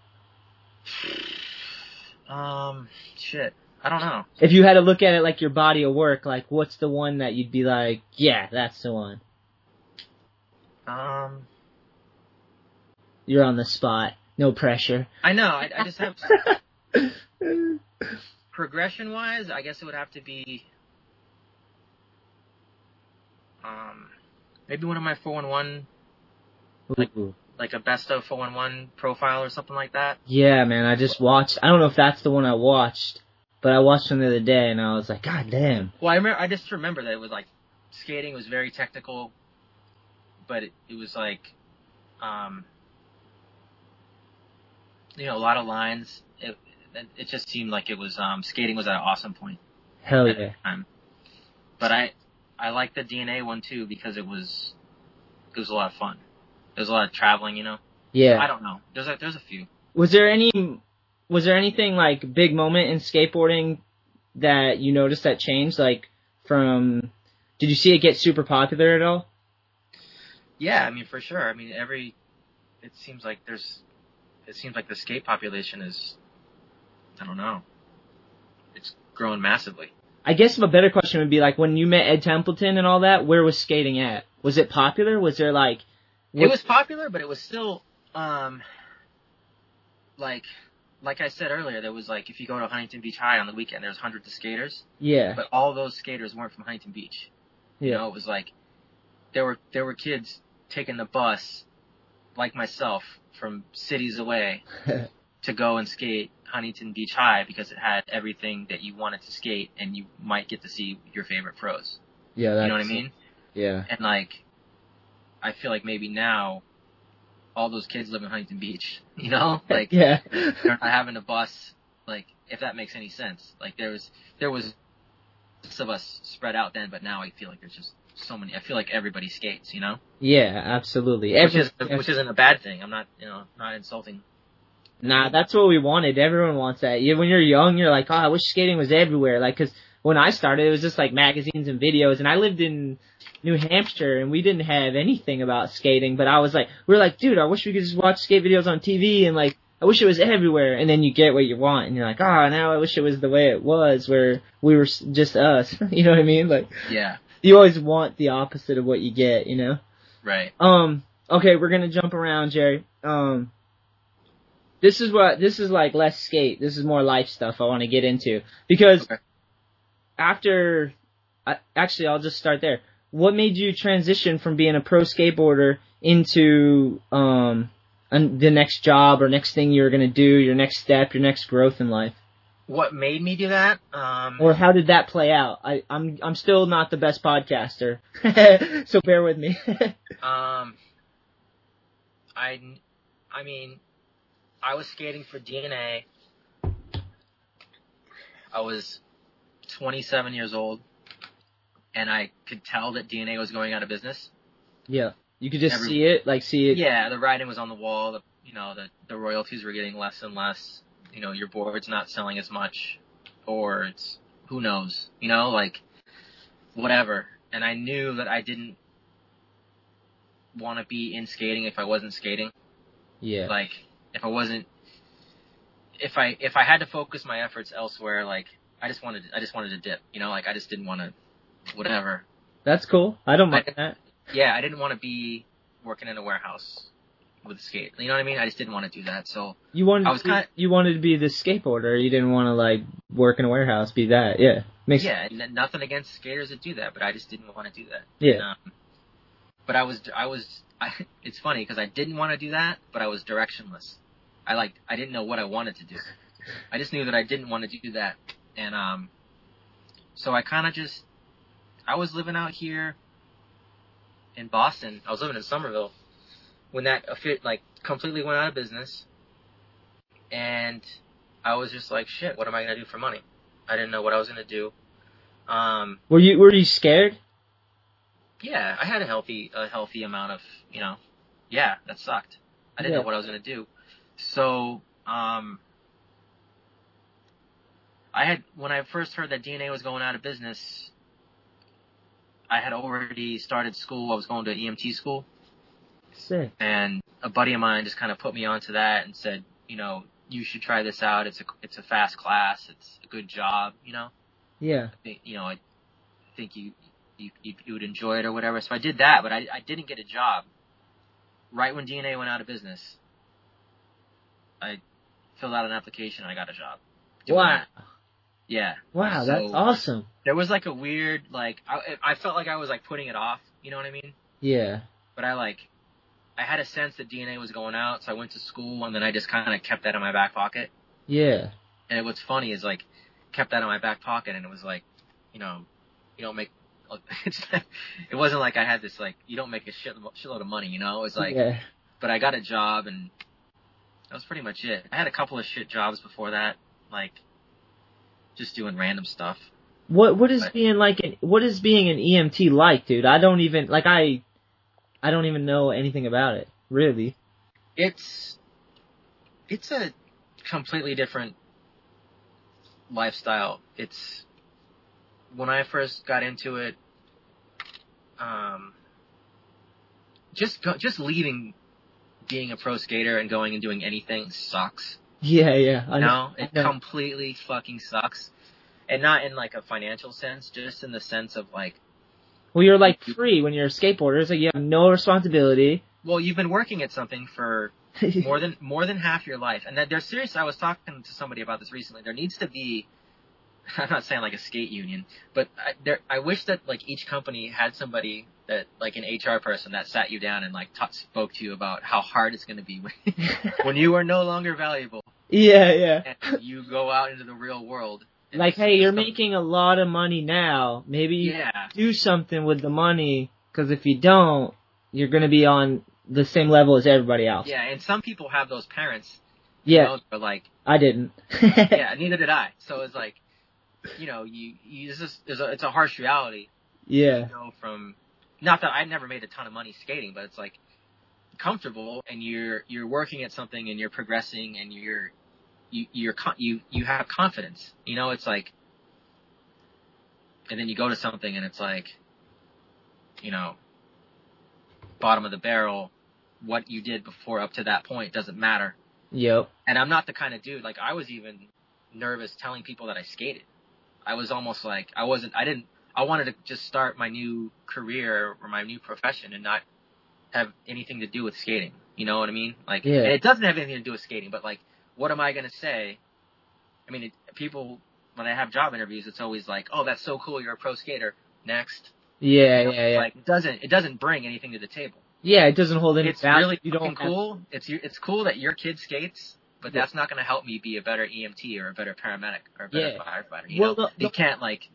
um shit i don't know If you had to look at it like your body of work, like what's the one that you'd be like, yeah, that's the one. um You're on the spot, no pressure. i know i, I just have [LAUGHS] progression wise, I guess it would have to be um maybe one of my 411 Ooh. like a best of 411 profile or something like that. Yeah, man, I just watched. I don't know if that's the one I watched, but I watched one the other day, and I was like, God damn. Well, I remember I just remember that it was like skating was very technical, but it, it was like um you know, a lot of lines. It it just seemed like it was um skating was at an awesome point. Hell yeah. But I I like the DNA one too because it was it was a lot of fun. There was a lot of traveling, you know. Yeah. I don't know. There's a there's a few. Was there any? Was there anything like big moment in skateboarding that you noticed that changed Like from, did you see it get super popular at all? Yeah, I mean for sure. I mean every, it seems like there's, it seems like the skate population is, I don't know, it's growing massively. I guess a better question would be like when you met Ed Templeton and all that, where was skating at? Was it popular? Was there like, It was popular, but it was still, um, like, like I said earlier, there was like if you go to Huntington Beach High on the weekend, there's hundreds of skaters, yeah, but all those skaters weren't from Huntington Beach. You yeah, know, it was like there were there were kids taking the bus, like myself, from cities away [LAUGHS] to go and skate Huntington Beach High because it had everything that you wanted to skate, and you might get to see your favorite pros. yeah. You know what I mean? Yeah, And like, I feel like maybe now, all those kids live in Huntington Beach. [LAUGHS] You know, [LAUGHS] like yeah, they're not having a bus. Like, if that makes any sense. Like there was there was most of us spread out then, but now I feel like there's just so many. I feel like everybody skates. You know, yeah. Absolutely. which Every- is which isn't a bad thing. I'm not you know not insulting. Nah, that's what we wanted. Everyone wants that. You, when you're young, you're like, oh, I wish skating was everywhere. Like, cause when I started, it was just like magazines and videos, and I lived in New Hampshire, and we didn't have anything about skating. But I was like, we are like, dude, I wish we could just watch skate videos on TV, and like, I wish it was everywhere. And then you get what you want, and you're like, oh, now I wish it was the way it was, where we were just us. [LAUGHS] you know what I mean? Like, Yeah, you always want the opposite of what you get, you know? right. Um. Okay, we're gonna jump around, Jerry. Um. This is what this is like less skate. This is more life stuff I want to get into because Okay. after, I, actually, I'll just start there. What made you transition from being a pro skateboarder into um an, the next job or next thing you're gonna do, your next step, your next growth in life? What made me do that? Um, Or how did that play out? I, I'm I'm still not the best podcaster, [LAUGHS] so bear with me. [LAUGHS] Um, I, I mean, I was skating for DNA. I was 27 years old, and I could tell that DNA was going out of business. yeah, you could just Every- see it, like see it. Yeah, the writing was on the wall. The you know the the royalties were getting less and less. You know, your board's not selling as much, or it's who knows. You know, like whatever. And I knew that I didn't want to be in skating if I wasn't skating. yeah. Like if I wasn't, if I if I had to focus my efforts elsewhere, like I just wanted I just wanted to dip. You know, like I just didn't want to, whatever. That's cool. I don't mind I- that. Yeah, I didn't want to be working in a warehouse with a skate. You know what I mean? I just didn't want to do that. So You wanted I was to be, kinda- you wanted to be the skateboarder. You didn't want to like work in a warehouse, be that. Yeah. Makes yeah, and nothing against skaters that do that, but I just didn't want to do that. Yeah. Um, but I was I was I, [LAUGHS] it's funny because I didn't want to do that, but I was directionless. I like I didn't know what I wanted to do. I just knew that I didn't want to do that, and um, so I kind of just I was living out here in Boston. I was living in Somerville when that like completely went out of business, and I was just like, shit, what am I gonna do for money? I didn't know what I was gonna do. Um, Were you were you scared? yeah, I had a healthy a healthy amount of you know, yeah, that sucked. I didn't Yeah. know what I was gonna do, so um, I had when I first heard that DNA was going out of business, I had already started school. I was going to EMT school, Sick. and a buddy of mine just kind of put me onto that and said, you know, you should try this out. It's a it's a fast class. It's a good job. You know, Yeah. I think you know I think you you you, you would enjoy it or whatever. So I did that, but I I didn't get a job. Right when DNA went out of business, I filled out an application and I got a job. Wow. Yeah. Wow, So- that's awesome. There was like a weird like I I felt like I was like putting it off. You know what I mean? Yeah. But I like I had a sense that DNA was going out, so I went to school and then I just kind of kept that in my back pocket. Yeah. And what's funny is like kept that in my back pocket, and it was like, you know, you don't make. [LAUGHS] It wasn't like I had this like you don't make a shit shitload of money, you know. It was like, yeah. but I got a job, and that was pretty much it. I had a couple of shit jobs before that, like just doing random stuff. What what is But- being like an what is being an EMT like, dude? I don't even like I I don't even know anything about it, really. It's it's a completely different lifestyle. It's when I first got into it, um, just go, just leaving being a pro skater and going and doing anything sucks. Yeah, yeah. I know. know, it know. completely fucking sucks, and not in like a financial sense, just in the sense of like, Well, you're like free when you're a skateboarder. It's like you have no responsibility. well, you've been working at something for [LAUGHS] more than more than half your life, and that there's serious. I was talking to somebody about this recently. There needs to be. [LAUGHS] I'm not saying like a skate union, but I, there. I wish that like each company had somebody that like an HR person that sat you down and like ta spoke to you about how hard it's going to be when, [LAUGHS] when you are no longer valuable yeah, yeah. and you go out into the real world. Like, hey, you're making a lot of money now. Maybe you Yeah, do something with the money, because if you don't, you're gonna be on the same level as everybody else. yeah, and some people have those parents. Yeah, know, they're like, I didn't. [LAUGHS] yeah, [LAUGHS] neither did I. So it's like, you know, you, you this is, there's a, it's a harsh reality. yeah. you know, from not that I never made a ton of money skating, but it's like comfortable and you're you're working at something and you're progressing and you're you you're you you have confidence. You know, it's like and then you go to something and it's like you know bottom of the barrel what you did before up to that point doesn't matter. Yep. And I'm not the kind of dude like I was even nervous telling people that I skated. I was almost like I wasn't I didn't I wanted to just start my new career or my new profession and not have anything to do with skating. You know what I mean? Like Yeah. and it doesn't have anything to do with skating, but like what am I going to say? I mean, it, people when I have job interviews, it's always like, "Oh, that's so cool, you're a pro skater." Next. Yeah, You know, yeah, yeah. Like it doesn't it doesn't bring anything to the table. yeah, it doesn't hold any It's value. really you don't have- cool. It's your- it's cool that your kid skates, but Yeah. that's not going to help me be a better EMT or a better paramedic or a better Yeah. firefighter. You Well, know, the- you the- can't like.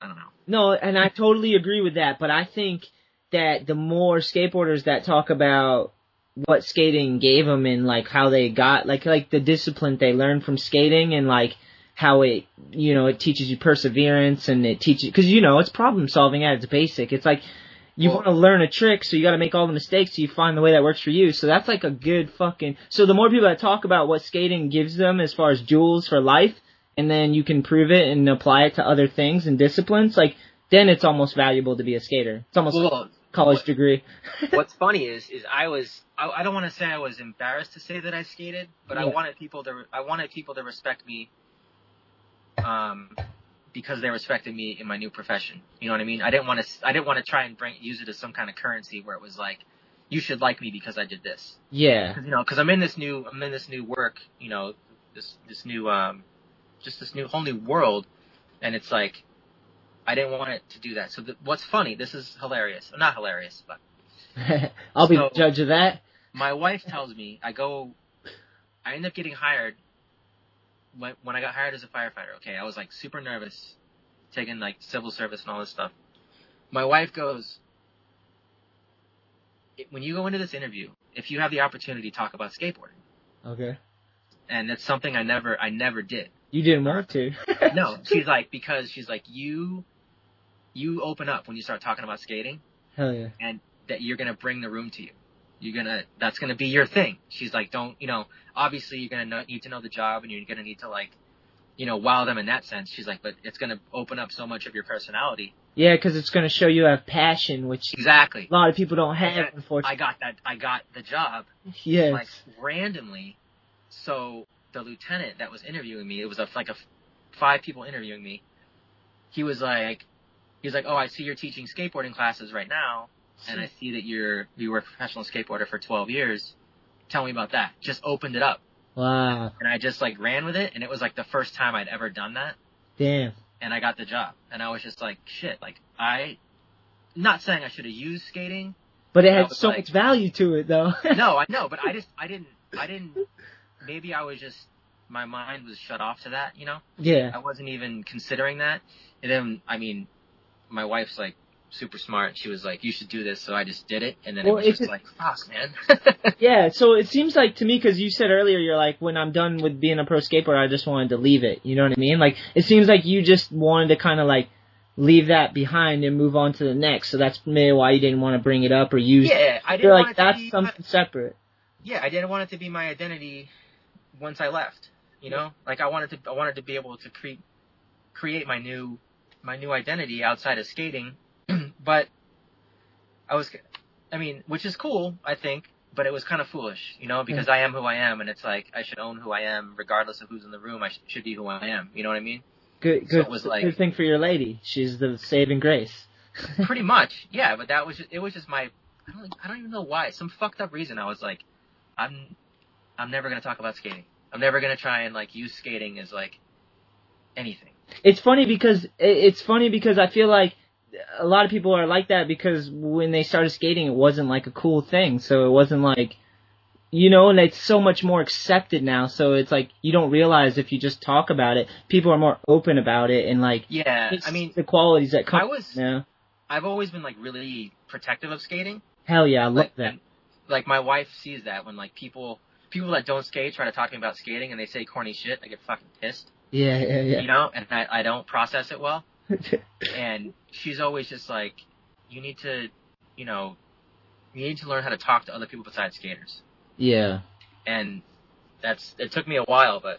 I don't know. No, and I totally agree with that, but I think that the more skateboarders that talk about what skating gave them and like how they got like like the discipline they learned from skating and like how it you know it teaches you perseverance and it teaches because you know it's problem solving at its basic. It's like you Well- want to learn a trick, so you got to make all the mistakes, so you find the way that works for you. So that's like a good fucking. So the more people that talk about what skating gives them as far as jewels for life, and then you can prove it and apply it to other things and disciplines, like then it's almost valuable to be a skater. It's almost like Well, a college what- degree. [LAUGHS] what's [LAUGHS] funny is is I was I, I don't want to say I was embarrassed to say that I skated, but I wanted people to I wanted people to respect me, um, because they respected me in my new profession. You know what I mean? I didn't want to I didn't want to try and bring use it as some kind of currency where it was like, you should like me because I did this. yeah, 'Cause, you know, because I'm in this new I'm in this new work. You know, this this new um, just this new whole new world, and it's like. I didn't want it to do that. So the, what's funny? This is hilarious. Not hilarious, but [LAUGHS] I'll be the judge of that. my wife tells me I go, I end up getting hired. When when I got hired as a firefighter, okay, I was like super nervous, taking like civil service and all this stuff. My wife goes, when you go into this interview, if you have the opportunity to talk about skateboarding, Okay. and that's something I never I never did. You didn't want to. [LAUGHS] No, [LAUGHS] she's like because she's like you, you open up when you start talking about skating. Hell yeah. and that you're gonna bring the room to you. You're gonna, that's gonna be your thing. She's like, don't, you know, obviously you're gonna know, need to know the job and you're gonna need to like, you know, wow them in that sense. She's like, but it's gonna open up so much of your personality. Yeah, because it's going to show you have passion, which Exactly. a lot of people don't have, I unfortunately. I got that, I got the job, yes. like randomly. So the lieutenant that was interviewing me, it was a, like a five people interviewing me. He was like, he was like, oh, I see you're teaching skateboarding classes right now. and I see that you're you were a professional skateboarder for 12 years. Tell me about that. Just opened it up, wow. and I just like ran with it, and it was like the first time I'd ever done that, Damn. and I got the job, and I was just like, shit, like I, not saying I should have used skating. But it had so like- much value to it, though. No, I [LAUGHS] know, but I just I didn't I didn't. Maybe I was just my mind was shut off to that, you know. yeah. I wasn't even considering that, and then I mean, my wife's like super smart. She was like, "You should do this," so I just did it, and then Well, it was just like, "Fuck, man." [LAUGHS] [LAUGHS] Yeah, so it seems like to me, because you said earlier, you're like, when I'm done with being a pro skateboarder, I just wanted to leave it. You know what I mean? Like, it seems like you just wanted to kind of like leave that behind and move on to the next. So that's maybe why you didn't want to bring it up or use. Yeah, I didn't You're like, that's something separate. Yeah, I didn't want it to be my identity once I left. You know, like I wanted to, I wanted to be able to create, create my new my new identity outside of skating, [CLEARS THROAT] but I was, I mean, which is cool, I think, but it was kind of foolish, you know, because I am who I am, and it's like I should own who I am, regardless of who's in the room. I sh- should be who I am. You know what I mean? Good, So good, it was like- good thing for your lady. She's the saving grace. [LAUGHS] Pretty much, yeah. But that was just, it was just my I don't I don't even know why some fucked up reason. I was like, I'm I'm never gonna talk about skating. I'm never gonna try and like use skating as like anything. It's funny because it's funny because I feel like a lot of people are like that because when they started skating, it wasn't like a cool thing. So it wasn't like, you know, and it's so much more accepted now. So it's like you don't realize if you just talk about it, people are more open about it and like. Yeah, I mean, the qualities that come. I was Yeah. I've always been like really protective of skating. Hell yeah, I love Like, that. like my wife sees that when like people people that don't skate try to talk to me about skating and they say corny shit, I get fucking pissed. Yeah, yeah, yeah. You know, and I, I don't process it well. [LAUGHS] And she's always just like, you need to, you know, you need to learn how to talk to other people besides skaters. yeah. And that's it took me a while, but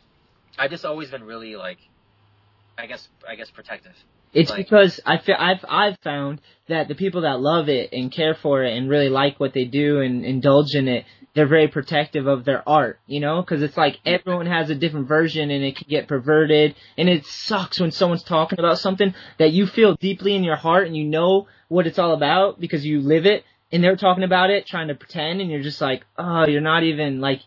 I've just always been really like, I guess I guess protective. It's Like- because I feel, I've I've found that the people that love it and care for it and really like what they do and indulge in it, they're very protective of their art, you know, because it's like everyone has a different version and it can get perverted, and it sucks when someone's talking about something that you feel deeply in your heart and you know what it's all about because you live it, and they're talking about it trying to pretend, and you're just like, oh, you're not even like.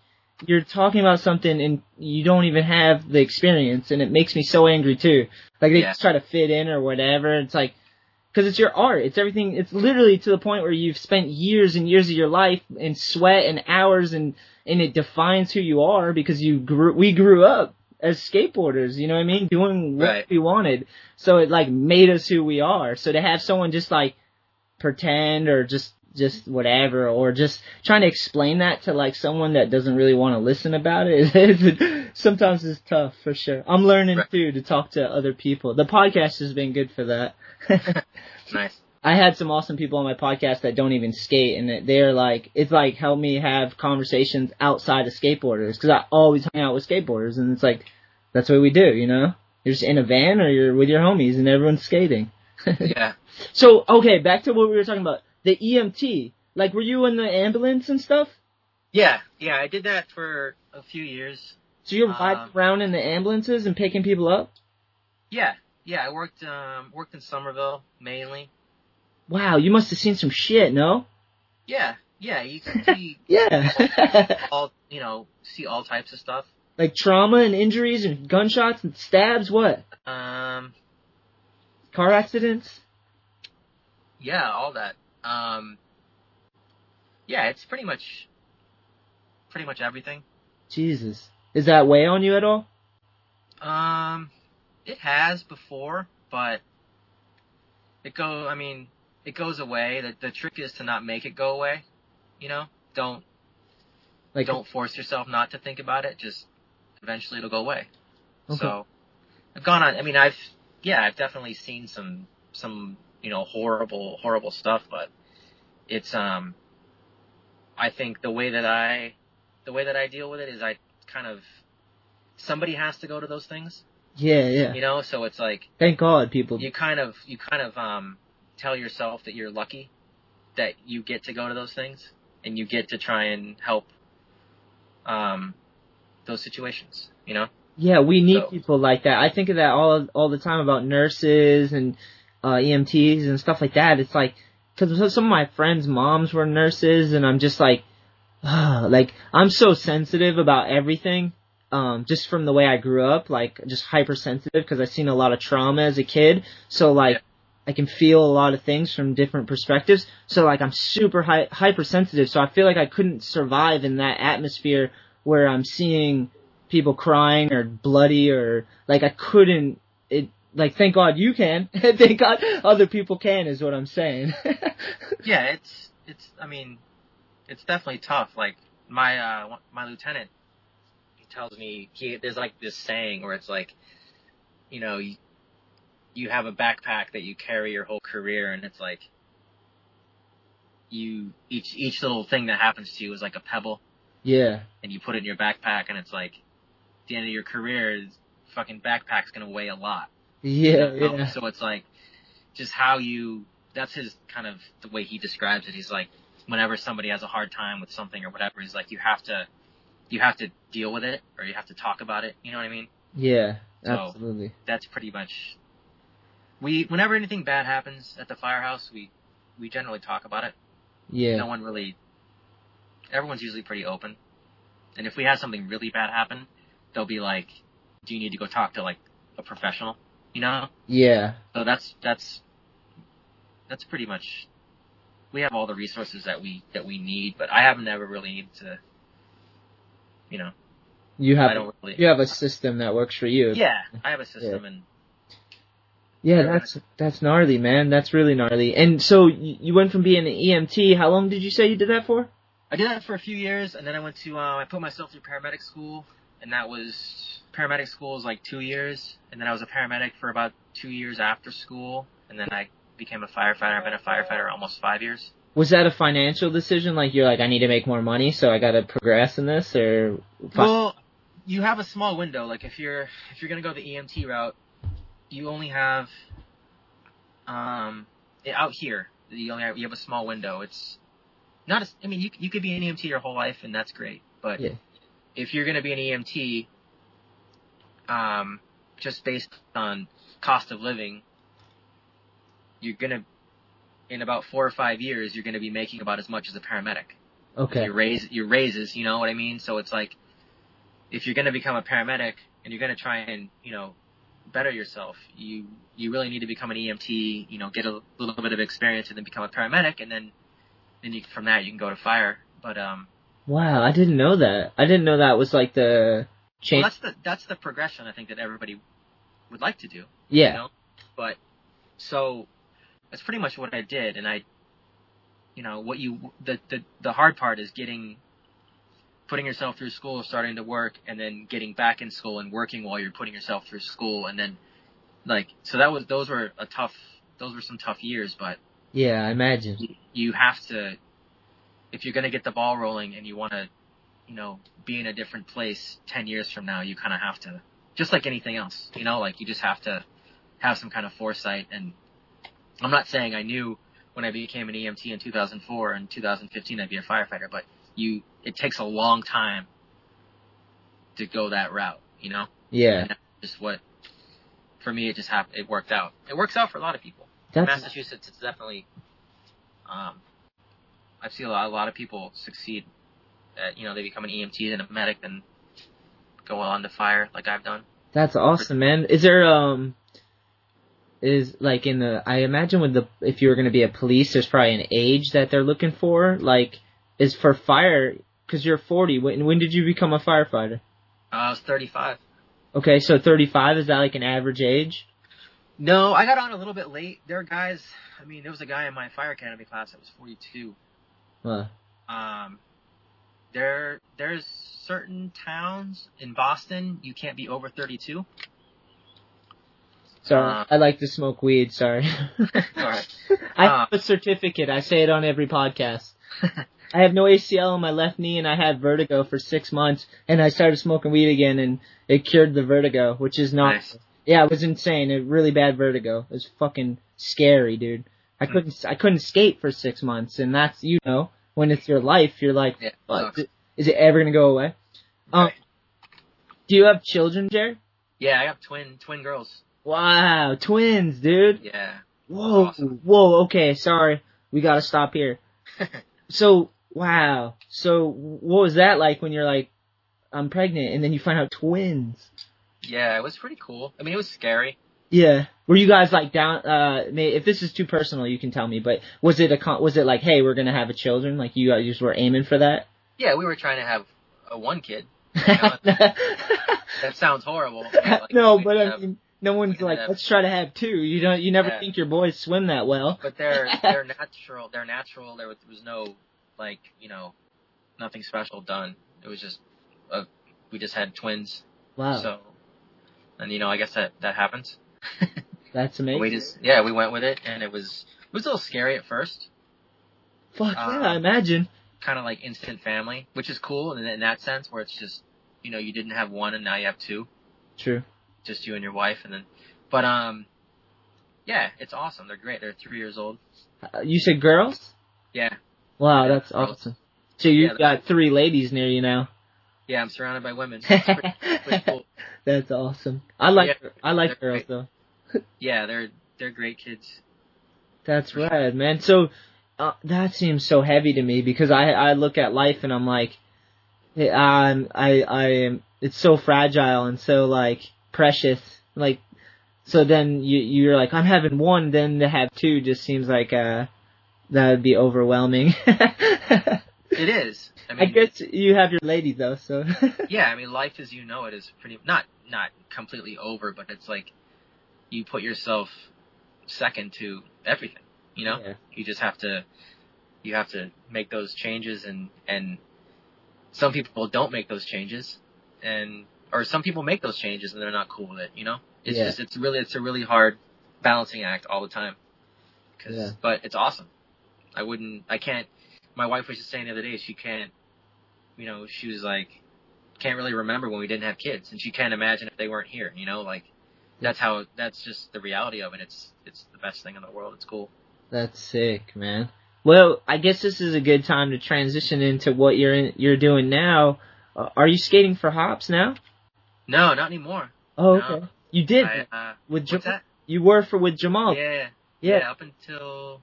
You're talking about something and you don't even have the experience, and it makes me so angry too. Like they Yeah. just try to fit in or whatever. It's like, cause it's your art. It's everything. It's literally to the point where you've spent years and years of your life in sweat and hours and, and it defines who you are because you grew, we grew up as skateboarders, you know what I mean? Doing what Right. we wanted. So it like made us who we are. So to have someone just like pretend or just just whatever or just trying to explain that to like someone that doesn't really want to listen about it [LAUGHS] is sometimes it's tough for sure. I'm learning Right. too to talk to other people. The podcast has been good for that. [LAUGHS] Nice. I had some awesome people on my podcast that don't even skate, and they're like, it's like helped me have conversations outside of skateboarders because I always hang out with skateboarders, and it's like that's what we do, you know. You're just in a van or you're with your homies, and everyone's skating. [LAUGHS] Yeah. So okay, back to what we were talking about the EMT. Like, were you in the ambulance and stuff? Yeah, yeah, I did that for a few years. So you're Um, riding around in the ambulances and picking people up? Yeah, yeah, I worked um worked in Somerville mainly. Wow, you must have seen some shit, no? Yeah, yeah, you can [LAUGHS] see Yeah. all you know, see all types of stuff. like trauma and injuries and gunshots and stabs. What? Um, Car accidents? yeah, all that. Um, yeah, it's pretty much, pretty much everything. Jesus. Is that weigh on you at all? Um, it has before, but it go. I mean, it goes away. The the trick is to not make it go away. You know, don't Like, don't force yourself not to think about it. Just eventually it'll go away. Okay. So I've gone on. I mean, I've yeah, I've definitely seen some some you know horrible horrible stuff, but it's um. I think the way that I the way that I deal with it is I kind of somebody has to go to those things, yeah, yeah. you know. So it's like Thank God people. you kind of you kind of um tell yourself that you're lucky that you get to go to those things and you get to try and help um those situations, you know. Yeah, we need So- people like that. I think of that all all the time about nurses and uh, EMTs and stuff like that. It's like because some of my friends' moms were nurses, and I'm just like, ah, [SIGHS] like I'm so sensitive about everything. Um, just from the way I grew up, like just hypersensitive because I've seen a lot of trauma as a kid. So like. I can feel a lot of things from different perspectives. So like, I'm super hy- hypersensitive. So I feel like I couldn't survive in that atmosphere where I'm seeing people crying or bloody or like I couldn't it like thank God you can. [LAUGHS] Thank God other people can is what I'm saying. [LAUGHS] Yeah, it's it's I mean, it's definitely tough. Like my uh my lieutenant he tells me he there's like this saying where it's like you know, you, you have a backpack that you carry your whole career and it's like you each each little thing that happens to you is like a pebble. Yeah. And you put it in your backpack and it's like at the end of your career fucking backpack's going to weigh a lot Yeah, [LAUGHS] you know? yeah. So it's like just how you. That's his kind of the way he describes it. He's like, whenever somebody has a hard time with something or whatever, he's like, you have to, you have to deal with it or you have to talk about it. You know what I mean? Yeah, So- absolutely. That's pretty much. We whenever anything bad happens at the firehouse, we we generally talk about it. Yeah. No one really. Everyone's usually pretty open, and if we have something really bad happen, they'll be like, "Do you need to go talk to like a professional?" You know. Yeah. So that's that's that's pretty much. We have all the resources that we that we need, but I have never really needed to. You know, You I have don't really. you have a system that works for you. Yeah, I have a system, and Yeah, that's that's gnarly, man. That's really gnarly. And so you, you went from being an EMT. How long did you say you did that for? I did that for a few years, and then I went to uh, I put myself through paramedic school, and that was paramedic school was like two years, and then I was a paramedic for about two years after school, and then I became a firefighter. I've been a firefighter almost five years. Was that a financial decision? Like you're like, I need to make more money, so I got to progress in this, or Well, you have a small window. Like if you're if you're gonna go the EMT route, you only have um out here. You only have, you have a small window. It's not. A, I mean, you you could be an EMT your whole life, and that's great. But Yeah. If you're gonna be an EMT, um, just based on cost of living, you're gonna in about four or five years, you're gonna be making about as much as a paramedic okay, your raise your raises, you know what I mean? So it's like if you're gonna become a paramedic and you're gonna try and, you know, better yourself, you you really need to become an EMT, you know, get a little bit of experience and then become a paramedic and then then you from that you can go to fire. But um wow, I didn't know that. I didn't know that was like the well, change. that's the that's the progression I think that everybody would like to do. yeah, You know? But so that's pretty much what I did, and I, you know, what you the the the hard part is getting, putting yourself through school, starting to work, and then getting back in school and working while you're putting yourself through school, and then, like, so that was those were a tough, those were some tough years, but yeah, I imagine. you have to, if you're gonna get the ball rolling and you want to, you know, be in a different place ten years from now, you kind of have to, just like anything else, you know, like you just have to have some kind of foresight. And I'm not saying I knew when I became an EMT in 2004 and 2015 I'd be a firefighter, but you, it takes a long time to go that route, you know. Yeah, And just what, for me, it just happened. It worked out. It works out for a lot of people. that's Massachusetts, it's definitely. Um, I've seen a lot, a lot of people succeed. At, you know, they become an EMT and a medic, and go on to fire like I've done. That's awesome, man. Is there um is like in the I imagine with the if you were going to be a police, there's probably an age that they're looking for. Like is for fire because you're 40. When when did you become a firefighter? Uh, I was 35. Okay, so 35 is that like an average age? No, I got on a little bit late. There are guys. I mean, there was a guy in my fire academy class that was 42. Uh, Um, there, there's certain towns in Boston you can't be over 32. sorry, Uh, I like to smoke weed. Sorry. [LAUGHS] [LAUGHS] I have a certificate. I say it on every podcast. [LAUGHS] I have no ACL on my left knee, and I had vertigo for six months, and I started smoking weed again, and it cured the vertigo, which is not. Nice. Yeah, it was insane. It really bad vertigo. It was fucking scary, dude. I couldn't. I couldn't skate for six months, and that's you know when it's your life, you're like, Yeah, "Fuck, sucks. is it ever gonna go away? Um, do you have children, Jared? Yeah, I have twin twin girls. Wow, twins, dude. Yeah. Whoa, Awesome. whoa. Okay, sorry. We gotta stop here. [LAUGHS] So, wow. So, what was that like when you're like, I'm pregnant, and then you find out twins? yeah, it was pretty cool. I mean, it was scary. Yeah. Were you guys like down? Uh, if this is too personal, you can tell me. But was it a con- was it like, hey, we're gonna have a children? Like you guys were aiming for that? Yeah, we were trying to have a one kid. [LAUGHS] That sounds horrible. [LAUGHS] Like, no, but I mean, no one's like, have- let's try to have two. You don't. You never Yeah. think your boys swim that well. but they're [LAUGHS] they're natural. They're natural. There was, no like you know nothing special done. It was just uh, we just had twins. Wow, So and you know I guess that that happens. [LAUGHS] that's amazing. We just yeah we went with it and it was it was a little scary at first. Fuck uh, yeah, I imagine. Kind of like instant family, which is cool in, in that sense where it's just you know you didn't have one and now you have two. True. just you and your wife, and then, But um, yeah, it's awesome. They're great. They're three years old. Uh, you said girls? Yeah, Wow, Yeah, that's girls. awesome. So you've Yeah, got three ladies near you now. yeah. I'm surrounded by women. [LAUGHS] It's pretty, pretty cool. That's awesome. I like Yeah, I like girls great. though. Yeah, they're they're great kids. That's rad, man. So uh, that seems so heavy to me because I I look at life and I'm like, eh, I'm I I am it's so fragile and so like precious. Like so then you you're like I'm having one, then to have two just seems like uh that would be overwhelming. [LAUGHS] It is. I mean, I guess you have your lady though, so [LAUGHS] yeah. I mean, life as you know it is pretty not not completely over, but it's like you put yourself second to everything. You know, Yeah. you just have to you have to make those changes, and and some people don't make those changes, and or some people make those changes and they're not cool with it. You know, it's Yeah. just it's really it's a really hard balancing act all the time. 'Cause- Yeah. but it's awesome. I wouldn't. I can't. My wife was just saying the other day she can't. You know, she was like, can't really remember when we didn't have kids, and she can't imagine if they weren't here. You know, like that's how. That's just the reality of it. It's it's the best thing in the world. It's cool. That's sick, man. Well, I guess this is a good time to transition into what you're in, you're doing now. Uh, are you skating for Hopps now? No, not anymore. Oh, No. okay. You did I, uh, with what's Jahmal. that? You were for with Jahmal. Yeah, Yeah. yeah. Up until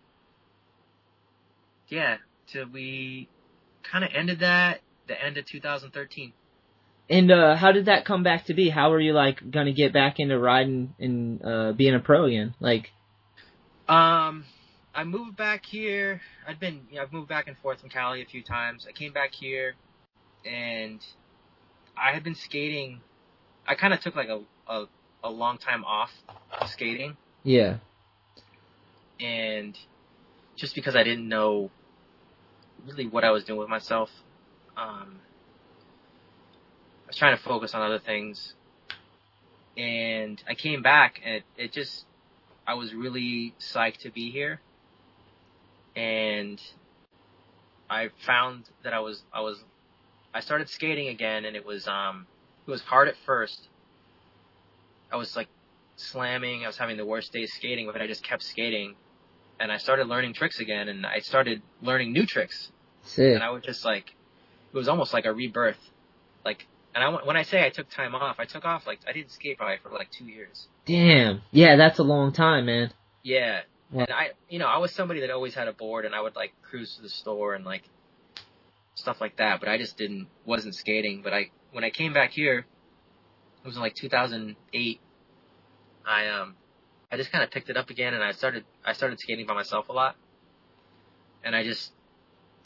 yeah, till we kind of ended that the end of 2013. And uh how did that come back to be? How were you like gonna get back into riding and uh being a pro again? Like, Um, I moved back here. I'd been, you know, I've moved back and forth from Cali a few times. I came back here, and I had been skating. I kind of took like a, a a long time off skating, yeah, and just because I didn't know really what I was doing with myself, um, was trying to focus on other things, and I came back, and it, it just I was really psyched to be here, and I found that I was I was I started skating again, and it was um it was hard at first. I was like slamming. I was having the worst days skating, but I just kept skating, and I started learning tricks again, and I started learning new tricks, sick. and I was just like, it was almost like a rebirth. And I, when I say I took time off, I took off like I didn't skate probably for like two years. Damn. Yeah, that's a long time, man. Yeah. Yeah. And I, you know, I was somebody that always had a board and I would like cruise to the store and like stuff like that, but I just didn't, wasn't skating. But I, when I came back here, it was in like 2008, I, um, I just kind of picked it up again and I started, I started skating by myself a lot. And I just,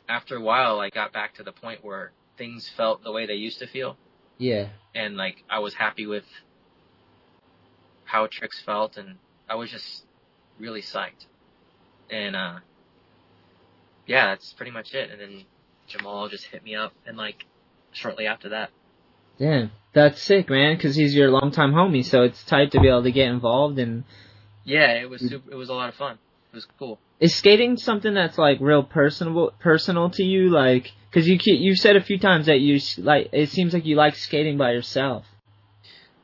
after a while, I got back to the point where things felt the way they used to feel Yeah. and like I was happy with how tricks felt, and I was just really psyched. And uh, yeah, that's pretty much it. And then Jahmal just hit me up, and like shortly after that, Damn. That's sick, man, because he's your longtime homie, so it's tight to be able to get involved and yeah, it was super, it was a lot of fun. It was cool. Is skating something that's like real personal personal to you like because you you said a few times that you like it seems like you like skating by yourself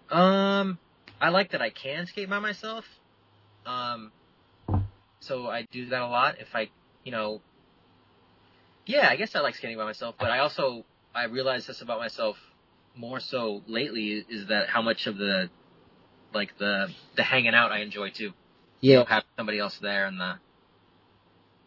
Um, I like that I can skate by myself. Um, so I do that a lot. If I, you know, yeah, I guess I like skating by myself. But I also I realize this about myself more so lately is that how much of the like the the hanging out I enjoy too. You yeah know, having somebody else there and the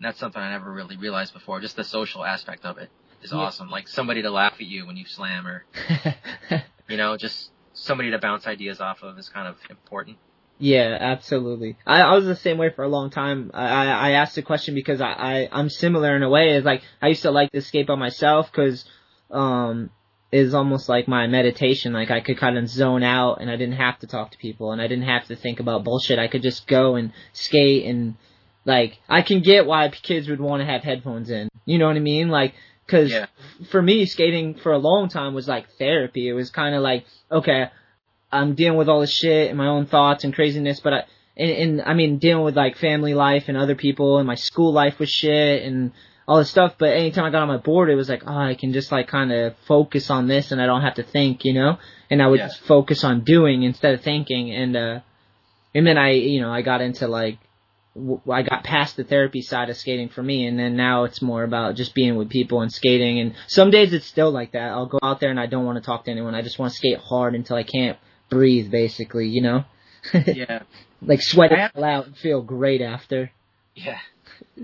and that's something I never really realized before. Just the social aspect of it is Yeah. awesome. Like somebody to laugh at you when you slam or [LAUGHS] you know just somebody to bounce ideas off of is kind of important. yeah absolutely I, I was the same way for a long time I I, asked the question because I, I I'm similar in a way it's like I used to like to skate by myself because um is almost like my meditation like I could kind of zone out and I didn't have to talk to people and I didn't have to think about bullshit I could just go and skate and like I can get why kids would want to have headphones in. You know what I mean? Like cuz Yeah. for me skating for a long time was like therapy. It was kind of like okay, I'm dealing with all this shit and my own thoughts and craziness, but I and, and I mean dealing with like family life and other people and my school life was shit and all this stuff. But anytime I got on my board, it was like, oh, I can just like kind of focus on this and I don't have to think, you know. And I would Yeah. just focus on doing instead of thinking. And uh and then I, you know, I got into like, I got past the therapy side of skating for me, and then now it's more about just being with people and skating. And some days it's still like that. I'll go out there and I don't want to talk to anyone. I just want to skate hard until I can't breathe, basically, you know. [LAUGHS] Yeah. like sweat it have- all out and feel great after. Yeah.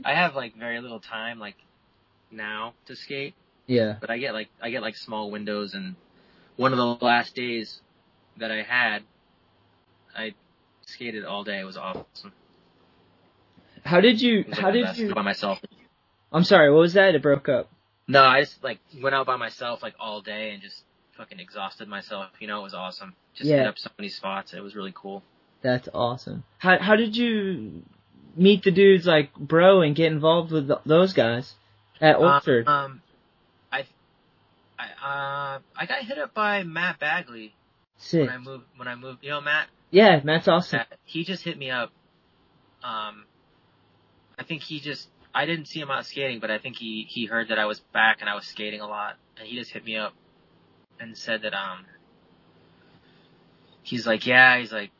I have like very little time like now to skate, Yeah. but I get like I get like small windows and one of the last days that I had I skated all day. It was awesome. How did you? How did you? by myself? I'm sorry. What was that? It broke up. No, I just like went out by myself like all day and just fucking exhausted myself. You know, it was awesome. Just Yeah. hit up so many spots. It was really cool. That's awesome. How how did you meet the dudes like bro and get involved with th- those guys at Orchard? Uh, um, I, I, uh, I got hit up by Matt Bagley Sick. when I moved. When I moved, you know, Matt. Yeah, Matt's awesome. Matt, he just hit me up. Um, I think he just. I didn't see him out skating, but I think he he heard that I was back and I was skating a lot, and he just hit me up and said that um. He's like, yeah, he's like.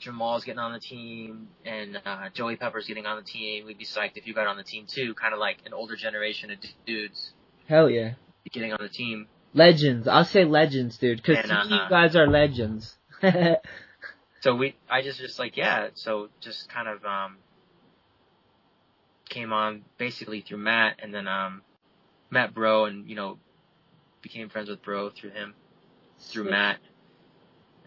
Jahmal's getting on the team, and uh, Joey Pepper's getting on the team. We'd be psyched if you got on the team too. Kind of like an older generation of dudes Hell yeah. getting on the team. Legends. I'll say legends, dude, because And, to me, uh, you guys are legends. [LAUGHS] So we, I just just like yeah. So just kind of um came on basically through Matt, and then um met Bro, and you know became friends with Bro through him, through Matt,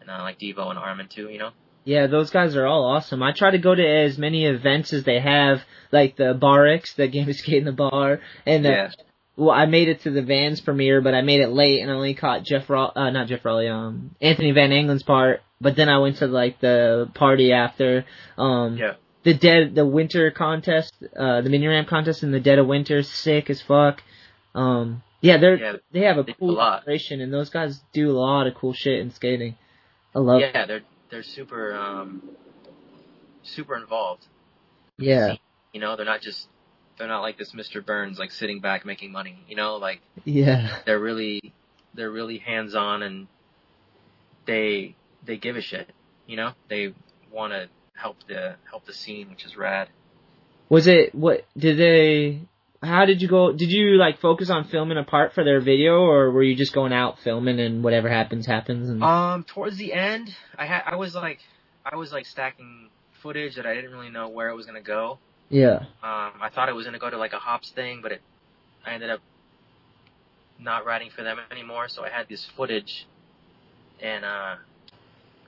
and uh, like Devo and Armin too. You know. Yeah, those guys are all awesome. I try to go to as many events as they have, like the Bar X, the Game of Skate in the Bar, and uh, Yeah. well, I made it to the Vans premiere, but I made it late and I only caught Jeff Raw, uh, not Jeff Rowley, um, Anthony Van Engelen's part. But then I went to like the party after, um, Yeah. The dead, the winter contest, uh, the mini ramp contest in the dead of winter, sick as fuck. Um, yeah, they're Yeah, they have a they cool operation, and those guys do a lot of cool shit in skating. I love. Yeah, they're they're super um super involved. Yeah, You know, they're not just they're not like this Mr. Burns like sitting back making money. You know, like yeah, they're really they're really hands on and they they give a shit. You know, they want to help the help the scene, which is rad. Was it what did they? How did you go? Did you like focus on filming a part for their video, or were you just going out filming and whatever happens happens? And Um, towards the end, I had I was like I was like stacking footage that I didn't really know where it was gonna go. yeah, Um, I thought it was gonna go to like a Hopps thing, but it I ended up not writing for them anymore. So I had this footage, and uh,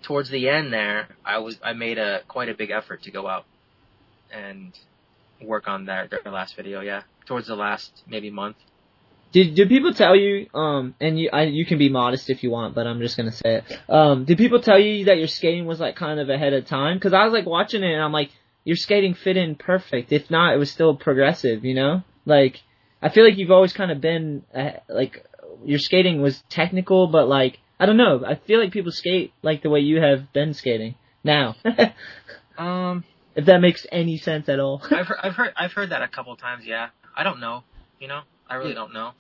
towards the end there, I was I made a quite a big effort to go out and work on their their last video. Yeah, towards the last maybe month. Did did people tell you? Um, and you I, you can be modest if you want, but I'm just gonna say it. Um, did people tell you that your skating was like kind of ahead of time? Because I was like watching it and I'm like, your skating fit in perfect. If not, it was still progressive. You know, like I feel like you've always kind of been uh, like your skating was technical, but like I don't know. I feel like people skate like the way you have been skating now. [LAUGHS] Um, if that makes any sense at all. I've heard, I've heard [LAUGHS] I've heard that a couple of times. Yeah, I don't know. You know, I really don't know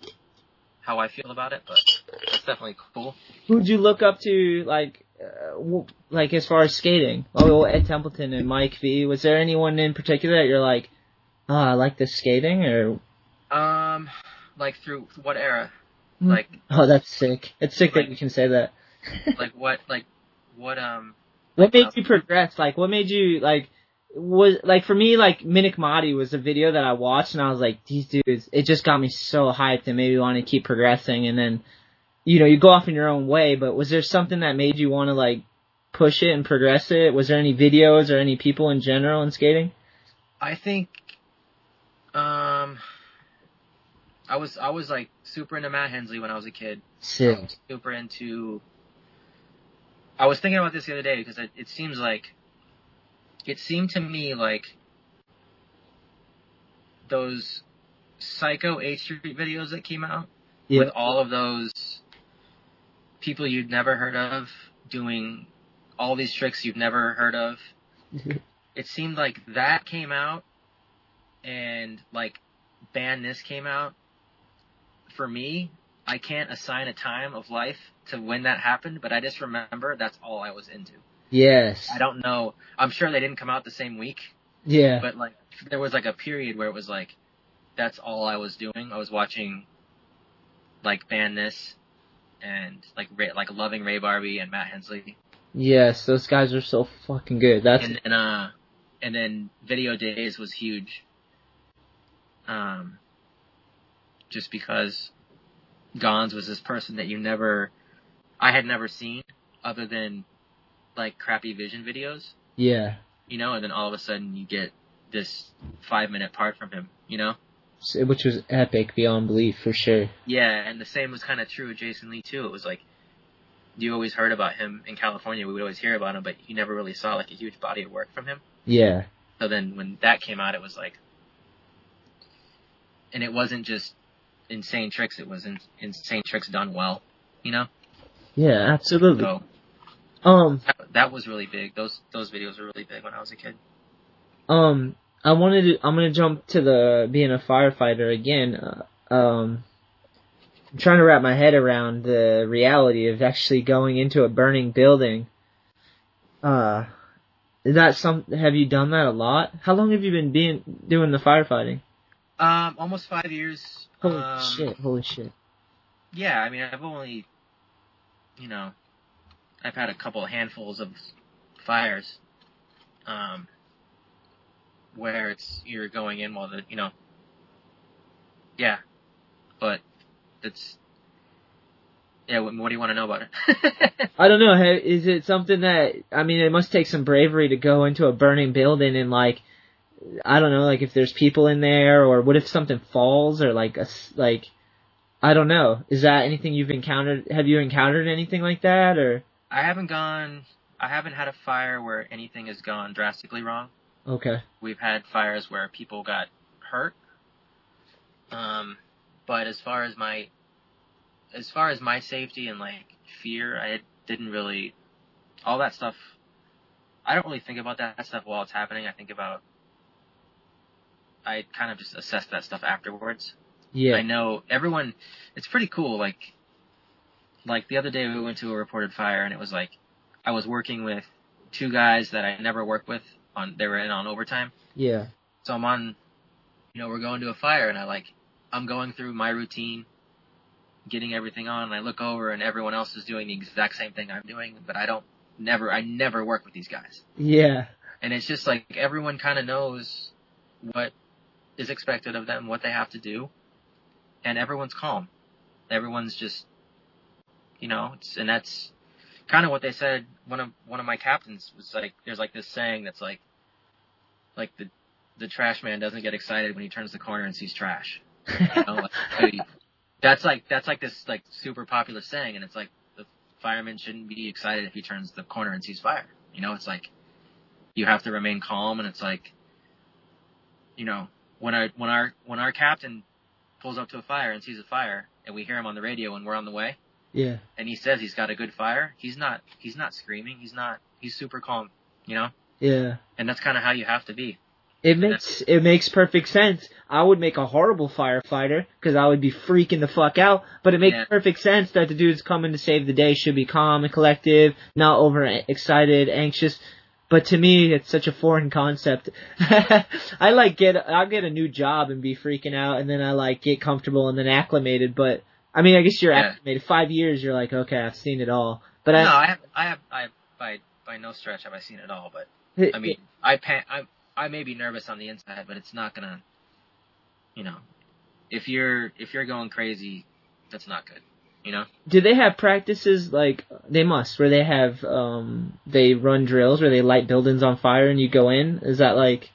how I feel about it, but it's definitely cool. Who'd you look up to, like, uh, w- like as far as skating? Oh, Ed Templeton and Mike V. Was there anyone in particular that you're like, oh, I like this skating, or Um, like through what era? Like oh, that's sick. It's sick Like- that you can say that. [LAUGHS] like what like what um What made you progress? Like, what made you like? Was like for me, like Menikmati was a video that I watched, and I was like, these dudes. It just got me so hyped and made me want to keep progressing. And then, you know, you go off in your own way. But was there something that made you want to like push it and progress it? Was there any videos or any people in general in skating? I think um I was I was like super into Matt Hensley when I was a kid. Sick. Super into I was thinking about this the other day because it, it seems like it seemed to me like those Psycho H Street videos that came out Yeah. with all of those people you'd never heard of doing all these tricks you've never heard of. [LAUGHS] it seemed like that came out and like ban this came out. For me, I can't assign a time of life to when that happened, but I just remember that's all I was into. Yes. I don't know. I'm sure they didn't come out the same week, Yeah. but like there was like a period where it was like that's all I was doing. I was watching like Ban This and like Ray, like loving Ray Barbee and Matt Hensley, yes, those guys are so fucking good. That's and then uh and then Video Days was huge. Um, just because Gonz was this person that you never, I had never seen other than like crappy vision videos, yeah. you know, and then all of a sudden you get this five minute part from him, you know? Which was epic beyond belief for sure. Yeah, and the same was kind of true with Jason Lee too. It was like you always heard about him in California. We would always hear about him, but you never really saw like a huge body of work from him. Yeah. So then when that came out, it was like, and it wasn't just insane tricks. It was in, insane tricks done well, you know. Yeah, absolutely. So Um, that, that was really big. Those those videos were really big when I was a kid. um, I wanted to, I'm gonna jump to the being a firefighter again. Uh, um, I'm trying to wrap my head around the reality of actually going into a burning building. Uh, is that some, have you done that a lot? How long have you been being, doing the firefighting? Um, almost five years. Holy um, shit, holy shit. Yeah, I mean, I've only, you know, I've had a couple handfuls of fires, um, where it's you're going in while the, you know, yeah, but it's, yeah. What, what do you want to know about it? [LAUGHS] I don't know. Is it something that I mean? It must take some bravery to go into a burning building and like, I don't know, like if there's people in there, or what if something falls, or like a like, I don't know. Is that anything you've encountered? Have you encountered anything like that, or I haven't gone. I haven't had a fire where anything has gone drastically wrong. okay? We've had fires where people got hurt. Um, but as far as my, as far as my safety and like fear, I didn't really, all that stuff. I don't really think about that stuff while it's happening. I think about, I kind of just assess that stuff afterwards. Yeah, I know everyone. It's pretty cool. Like, like the other day we went to a reported fire, and it was like, I was working with two guys that I never worked with on. They were in on overtime. yeah, So I'm on, you know, we're going to a fire, and I like, I'm going through my routine, getting everything on, and I look over, and everyone else is doing the exact same thing I'm doing, but I don't, never, I never work with these guys, yeah, and it's just like everyone kind of knows what is expected of them, what they have to do, and everyone's calm, everyone's just, you know, it's, and that's kind of what they said. One of one of my captains was like, there's like this saying that's like, like the the trash man doesn't get excited when he turns the corner and sees trash. You know, like, [LAUGHS] that's like that's like this like super popular saying, and it's like the fireman shouldn't be excited if he turns the corner and sees fire. You know, it's like you have to remain calm, and it's like, you know, when our when our when our captain pulls up to a fire and sees a fire, and we hear him on the radio when we're on the way, yeah. and he says he's got a good fire, he's not he's not screaming, he's not he's super calm, you know, Yeah. and that's kind of how you have to be. It makes it makes perfect sense. I would make a horrible firefighter because I would be freaking the fuck out. But it makes Yeah. perfect sense that the dudes coming to save the day should be calm and collective, not over excited, anxious. But to me, it's such a foreign concept. [LAUGHS] I like get I'll get a new job and be freaking out, and then I like get comfortable and then acclimated. But I mean, I guess you're Yeah. acclimated. Five years, you're like, okay, I've seen it all. But no, I, I have I have I by by no stretch have I seen it all, but I mean, I pan, I I may be nervous on the inside, but it's not gonna, you know, if you're if you're going crazy, that's not good. You know, do they have practices like they must where they have um they run drills where they light buildings on fire and you go in is that like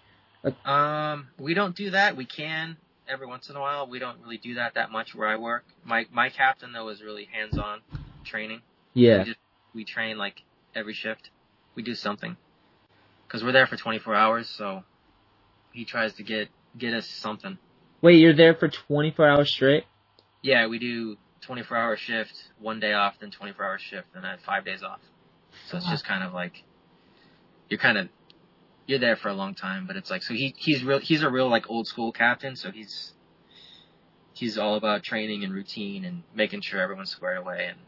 um, we don't do that. We can every once in a while. We don't really do that that much where I work. My my captain though is really hands on training. yeah We just we train like every shift. We do something because we're there for 24 hours, so he tries to get get us something. wait you're there for 24 hours straight Yeah, we do 24 hour shift, one day off, then 24 hour shift, and then five days off. So it's just kind of like you're kind of you're there for a long time, but it's like so he he's real he's a real like old school captain, so he's he's all about training and routine and making sure everyone's squared away and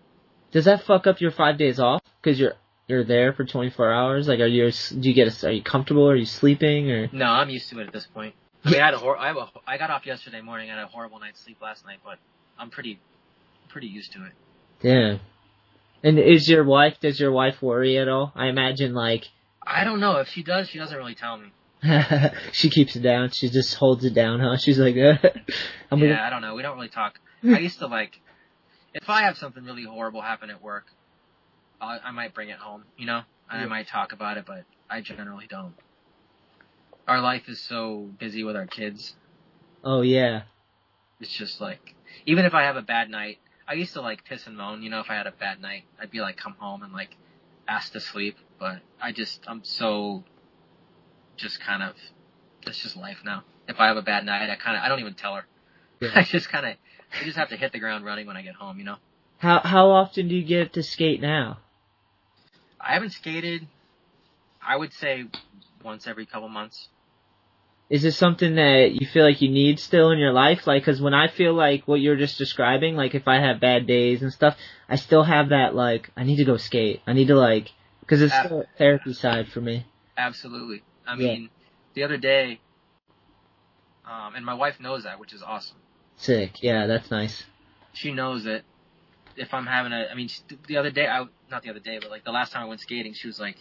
does that fuck up your five days off because you're you're there for 24 hours? Like, are you do you get a, are you comfortable? Are you sleeping or? No, I'm used to it at this point. I mean, I had a hor- I, have a, I got off yesterday morning. I had a horrible night's sleep last night, but I'm pretty pretty used to it. Yeah. And is your wife? Does your wife worry at all? I imagine like. [LAUGHS] I don't know if she does. She doesn't really tell me. she keeps it down. She just holds it down, huh? [LAUGHS] She's like, uh, [LAUGHS] I'm yeah, gonna. I don't know. We don't really talk. I used to like, if I have something really horrible happen at work, I, I might bring it home, you know, and Yeah. I might talk about it, but I generally don't. Our life is so busy with our kids. Oh yeah. It's just like, even if I have a bad night, I used to like piss and moan, you know, if I had a bad night, I'd be like, come home and like ask to sleep, but I just, I'm so, just kind of, that's just life now. If I have a bad night, I kind of, I don't even tell her. Yeah. [LAUGHS] I just kind of, I just have to hit the ground running when I get home, you know? How how often do you get to skate now? I haven't skated, I would say once every couple months. Is this something that you feel like you need still in your life? Like, cause when I feel like what you're just describing, like if I have bad days and stuff, I still have that like, I need to go skate. I need to like, cause it's still a therapy side for me. Absolutely. I Yeah. mean, the other day, um, and my wife knows that, which is awesome. Sick. Yeah, that's nice. She knows that if I'm having a, I mean, the other day, I not the other day, but like the last time I went skating, she was like,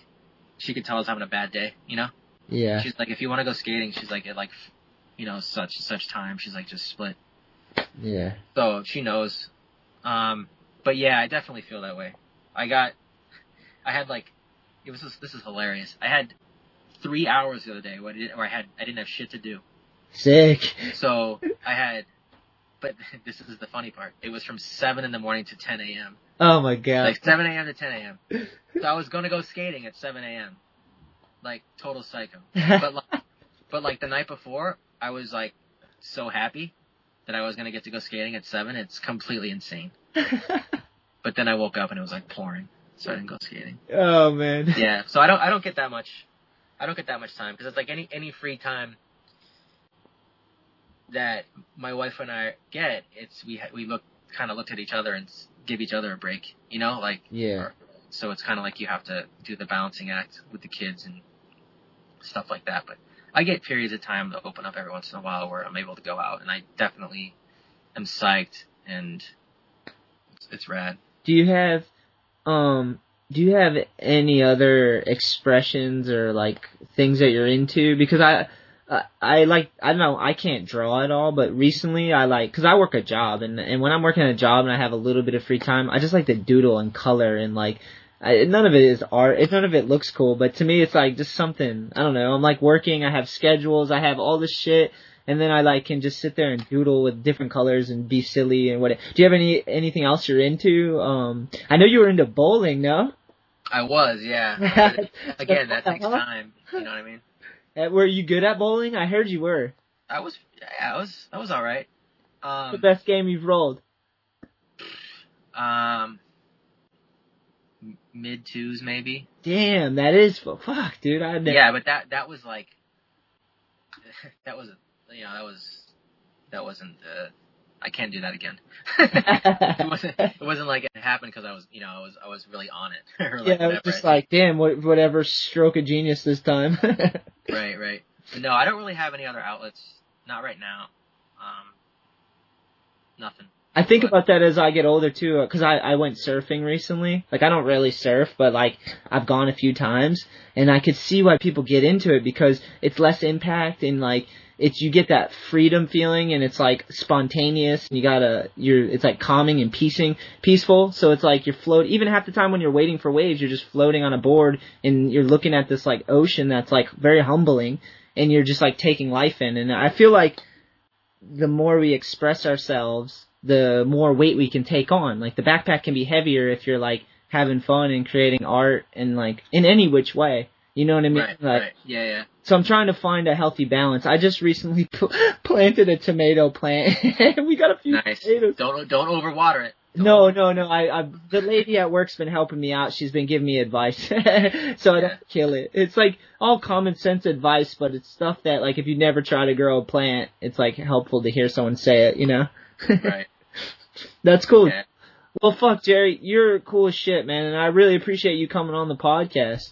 she could tell I was having a bad day, you know. Yeah. She's like, if you want to go skating, she's like, at like, you know, such such time, she's like, just split. Yeah. So she knows. Um, but yeah, I definitely feel that way. I got, I had like, it was this, this is hilarious. I had three hours the other day where I, didn't, where I had I didn't have shit to do. Sick. So I had, but [LAUGHS] this is the funny part. It was from seven in the morning to ten a.m. Oh my god. Like seven a.m. to ten a.m. So I was gonna go skating at seven a.m. Like total psycho. [LAUGHS] But like, but like the night before, I was like so happy that I was gonna get to go skating at seven. It's completely insane. [LAUGHS] But then I woke up and it was like pouring, so I didn't go skating. oh man. [LAUGHS] Yeah, so I don't I don't get that much. I don't get that much time because it's like any any free time that my wife and I get. It's we ha- we look kind of looked at each other and give each other a break. You know, like Yeah. so it's kind of like you have to do the balancing act with the kids and stuff like that. But I get periods of time to open up every once in a while where I'm able to go out, and I definitely am psyched and it's, it's rad. Do you have, um, do you have any other expressions or like things that you're into? Because I, I, I like, I don't know, I can't draw at all, but recently I like, cause I work a job and, and when I'm working a job and I have a little bit of free time, I just like to doodle and color and like, I, none of it is art. It, none of it looks cool, but to me, it's like just something. I don't know. I'm like working. I have schedules. I have all this shit, and then I like can just sit there and doodle with different colors and be silly and what. Do you have any anything else you're into? Um, I know you were into bowling. No. I was, yeah. [LAUGHS] Again, that takes time. You know what I mean? Uh, Were you good at bowling? I heard you were. I was, yeah, I was, I was all right. the Um, best game you've rolled. um, mid twos maybe. Damn, that is fuck, dude. I Yeah, but that that was like, [LAUGHS] that was, you know, that was, that wasn't. Uh, I can't do that again. [LAUGHS] it wasn't. It wasn't like it happened because I was, you know, I was, I was really on it. [LAUGHS] or like yeah, it was just like, damn, what, whatever stroke of genius this time. Right, right. But no, I don't really have any other outlets. Not right now. Um, nothing. I think about that as I get older too, because I I went surfing recently. Like I don't really surf, but like I've gone a few times, and I could see why people get into it because it's less impact and like it's you get that freedom feeling and it's like spontaneous and you gotta you're it's like calming and piecing peaceful. So it's like you're float even half the time when you're waiting for waves, you're just floating on a board and you're looking at this like ocean that's like very humbling and you're just like taking life in. And I feel like the more we express ourselves, the more weight we can take on. Like the backpack can be heavier if you're like having fun and creating art and like in any which way. You know what I mean? Right, like, right. Yeah, yeah. So I'm trying to find a healthy balance. I just recently pl- [LAUGHS] planted a tomato plant. [LAUGHS] we got a few Nice. potatoes. Don't don't overwater it. Don't No, no, no. I, I, the lady at work's been helping me out. She's been giving me advice, [LAUGHS] so I don't kill it. It's like all common sense advice, but it's stuff that like if you never try to grow a plant, it's like helpful to hear someone say it. You know? Right. That's cool. Yeah. Well, fuck, Jerry, you're cool as shit, man, and I really appreciate you coming on the podcast.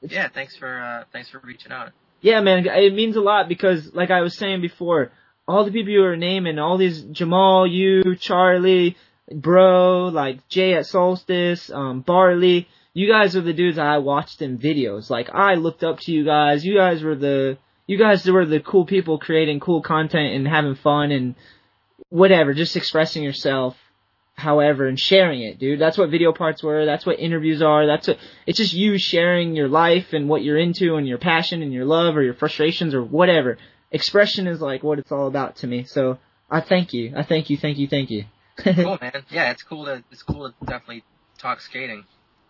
Yeah, thanks for uh, thanks for reaching out. Yeah, man, it means a lot because, like I was saying before, all the people you were naming, all these Jahmal, you, Charlie, Bro, like Jay at Solstice, um, Barley, you guys are the dudes I watched in videos. Like I looked up to you guys. You guys were the you guys were the cool people creating cool content and having fun and whatever, just expressing yourself however and sharing it, dude. That's what video parts were. That's what interviews are. That's what it's just you sharing your life and what you're into and your passion and your love or your frustrations or whatever. Expression is like what it's all about to me. So I thank you. I thank you. Thank you. Thank you. cool, [LAUGHS] man. Yeah, it's cool to it's cool to definitely talk skating.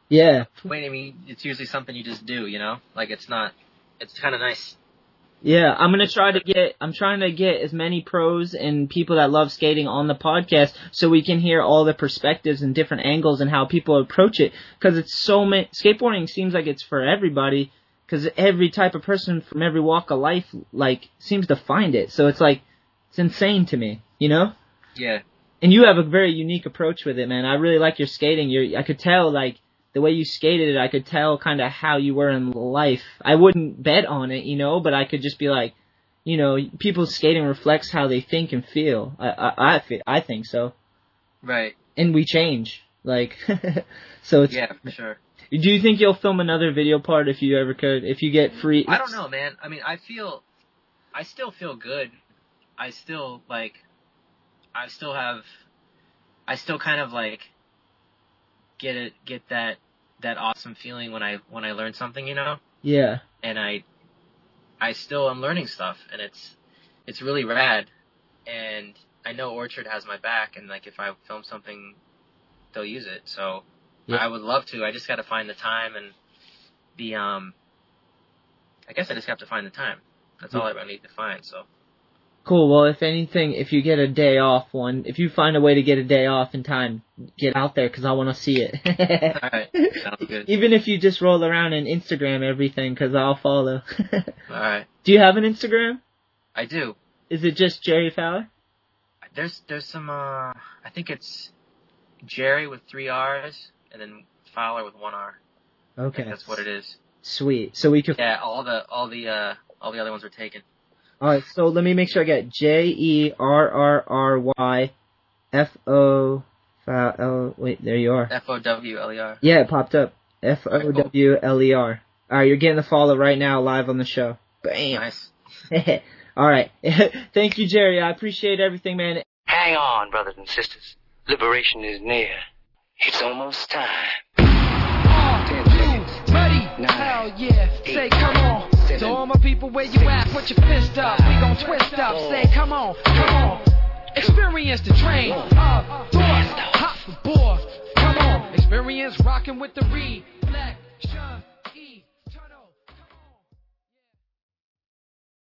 Yeah. Wait, I mean, it's usually something you just do, you know? Like it's not. It's kind of nice. Yeah, I'm gonna try to get. I'm trying to get as many pros and people that love skating on the podcast, so we can hear all the perspectives and different angles and how people approach it. Because it's so many. Skateboarding seems like it's for everybody. Because every type of person from every walk of life, like, seems to find it. So it's like, it's insane to me, you know? Yeah. And you have a very unique approach with it, man. I really like your skating. You're, I could tell, like, the way you skated it, I could tell kind of how you were in life. I wouldn't bet on it, you know, but I could just be like, you know, people's skating reflects how they think and feel. I I I, feel, I think so. Right. And we change, like, [LAUGHS] so it's. Yeah, for sure. Do you think you'll film another video part if you ever could? If you get free? I don't know, man. I mean, I feel, I still feel good. I still like, I still have, I still kind of like, get it, get that, that awesome feeling when I when I learn something, you know. Yeah. And I, I still am learning stuff, and it's, it's really rad. And I know Orchard has my back, and like if I film something, they'll use it. So Yeah. I would love to. I just got to find the time and the um. I guess I just have to find the time. That's all I really need to find. So Cool. Well, if anything, if you get a day off one, if you find a way to get a day off in time, get out there because I want to see it. all right, [LAUGHS] sounds good. Even if you just roll around and Instagram everything because I'll follow. [LAUGHS] All right, Do you have an Instagram? I do. Is it just Jerry Fowler? There's there's some. uh I think it's Jerry with three R's and then Fowler with one R. Okay. that's what it is. Sweet. So we could. Yeah, all the all the uh all the other ones were taken. All right. So let me make sure I get J E R R R Y F O. Fow- L. Wait, there you are. F O W L E R. Yeah, it popped up. F O W L E R. All right, you're getting the follow right now, live on the show. Bam. Nice. [LAUGHS] All right. [LAUGHS] Thank you, Jerry. I appreciate everything, man. Hang on, brothers and sisters. Liberation is near. It's almost time. Ready? Hell yeah. Say, come on. To all my people, where you at? Put your fist up. We gon' twist up. Oh. Say, come on, come on. Experience the train. Oh. Up, door, hop, board. Come on. Experience rocking with the reflection.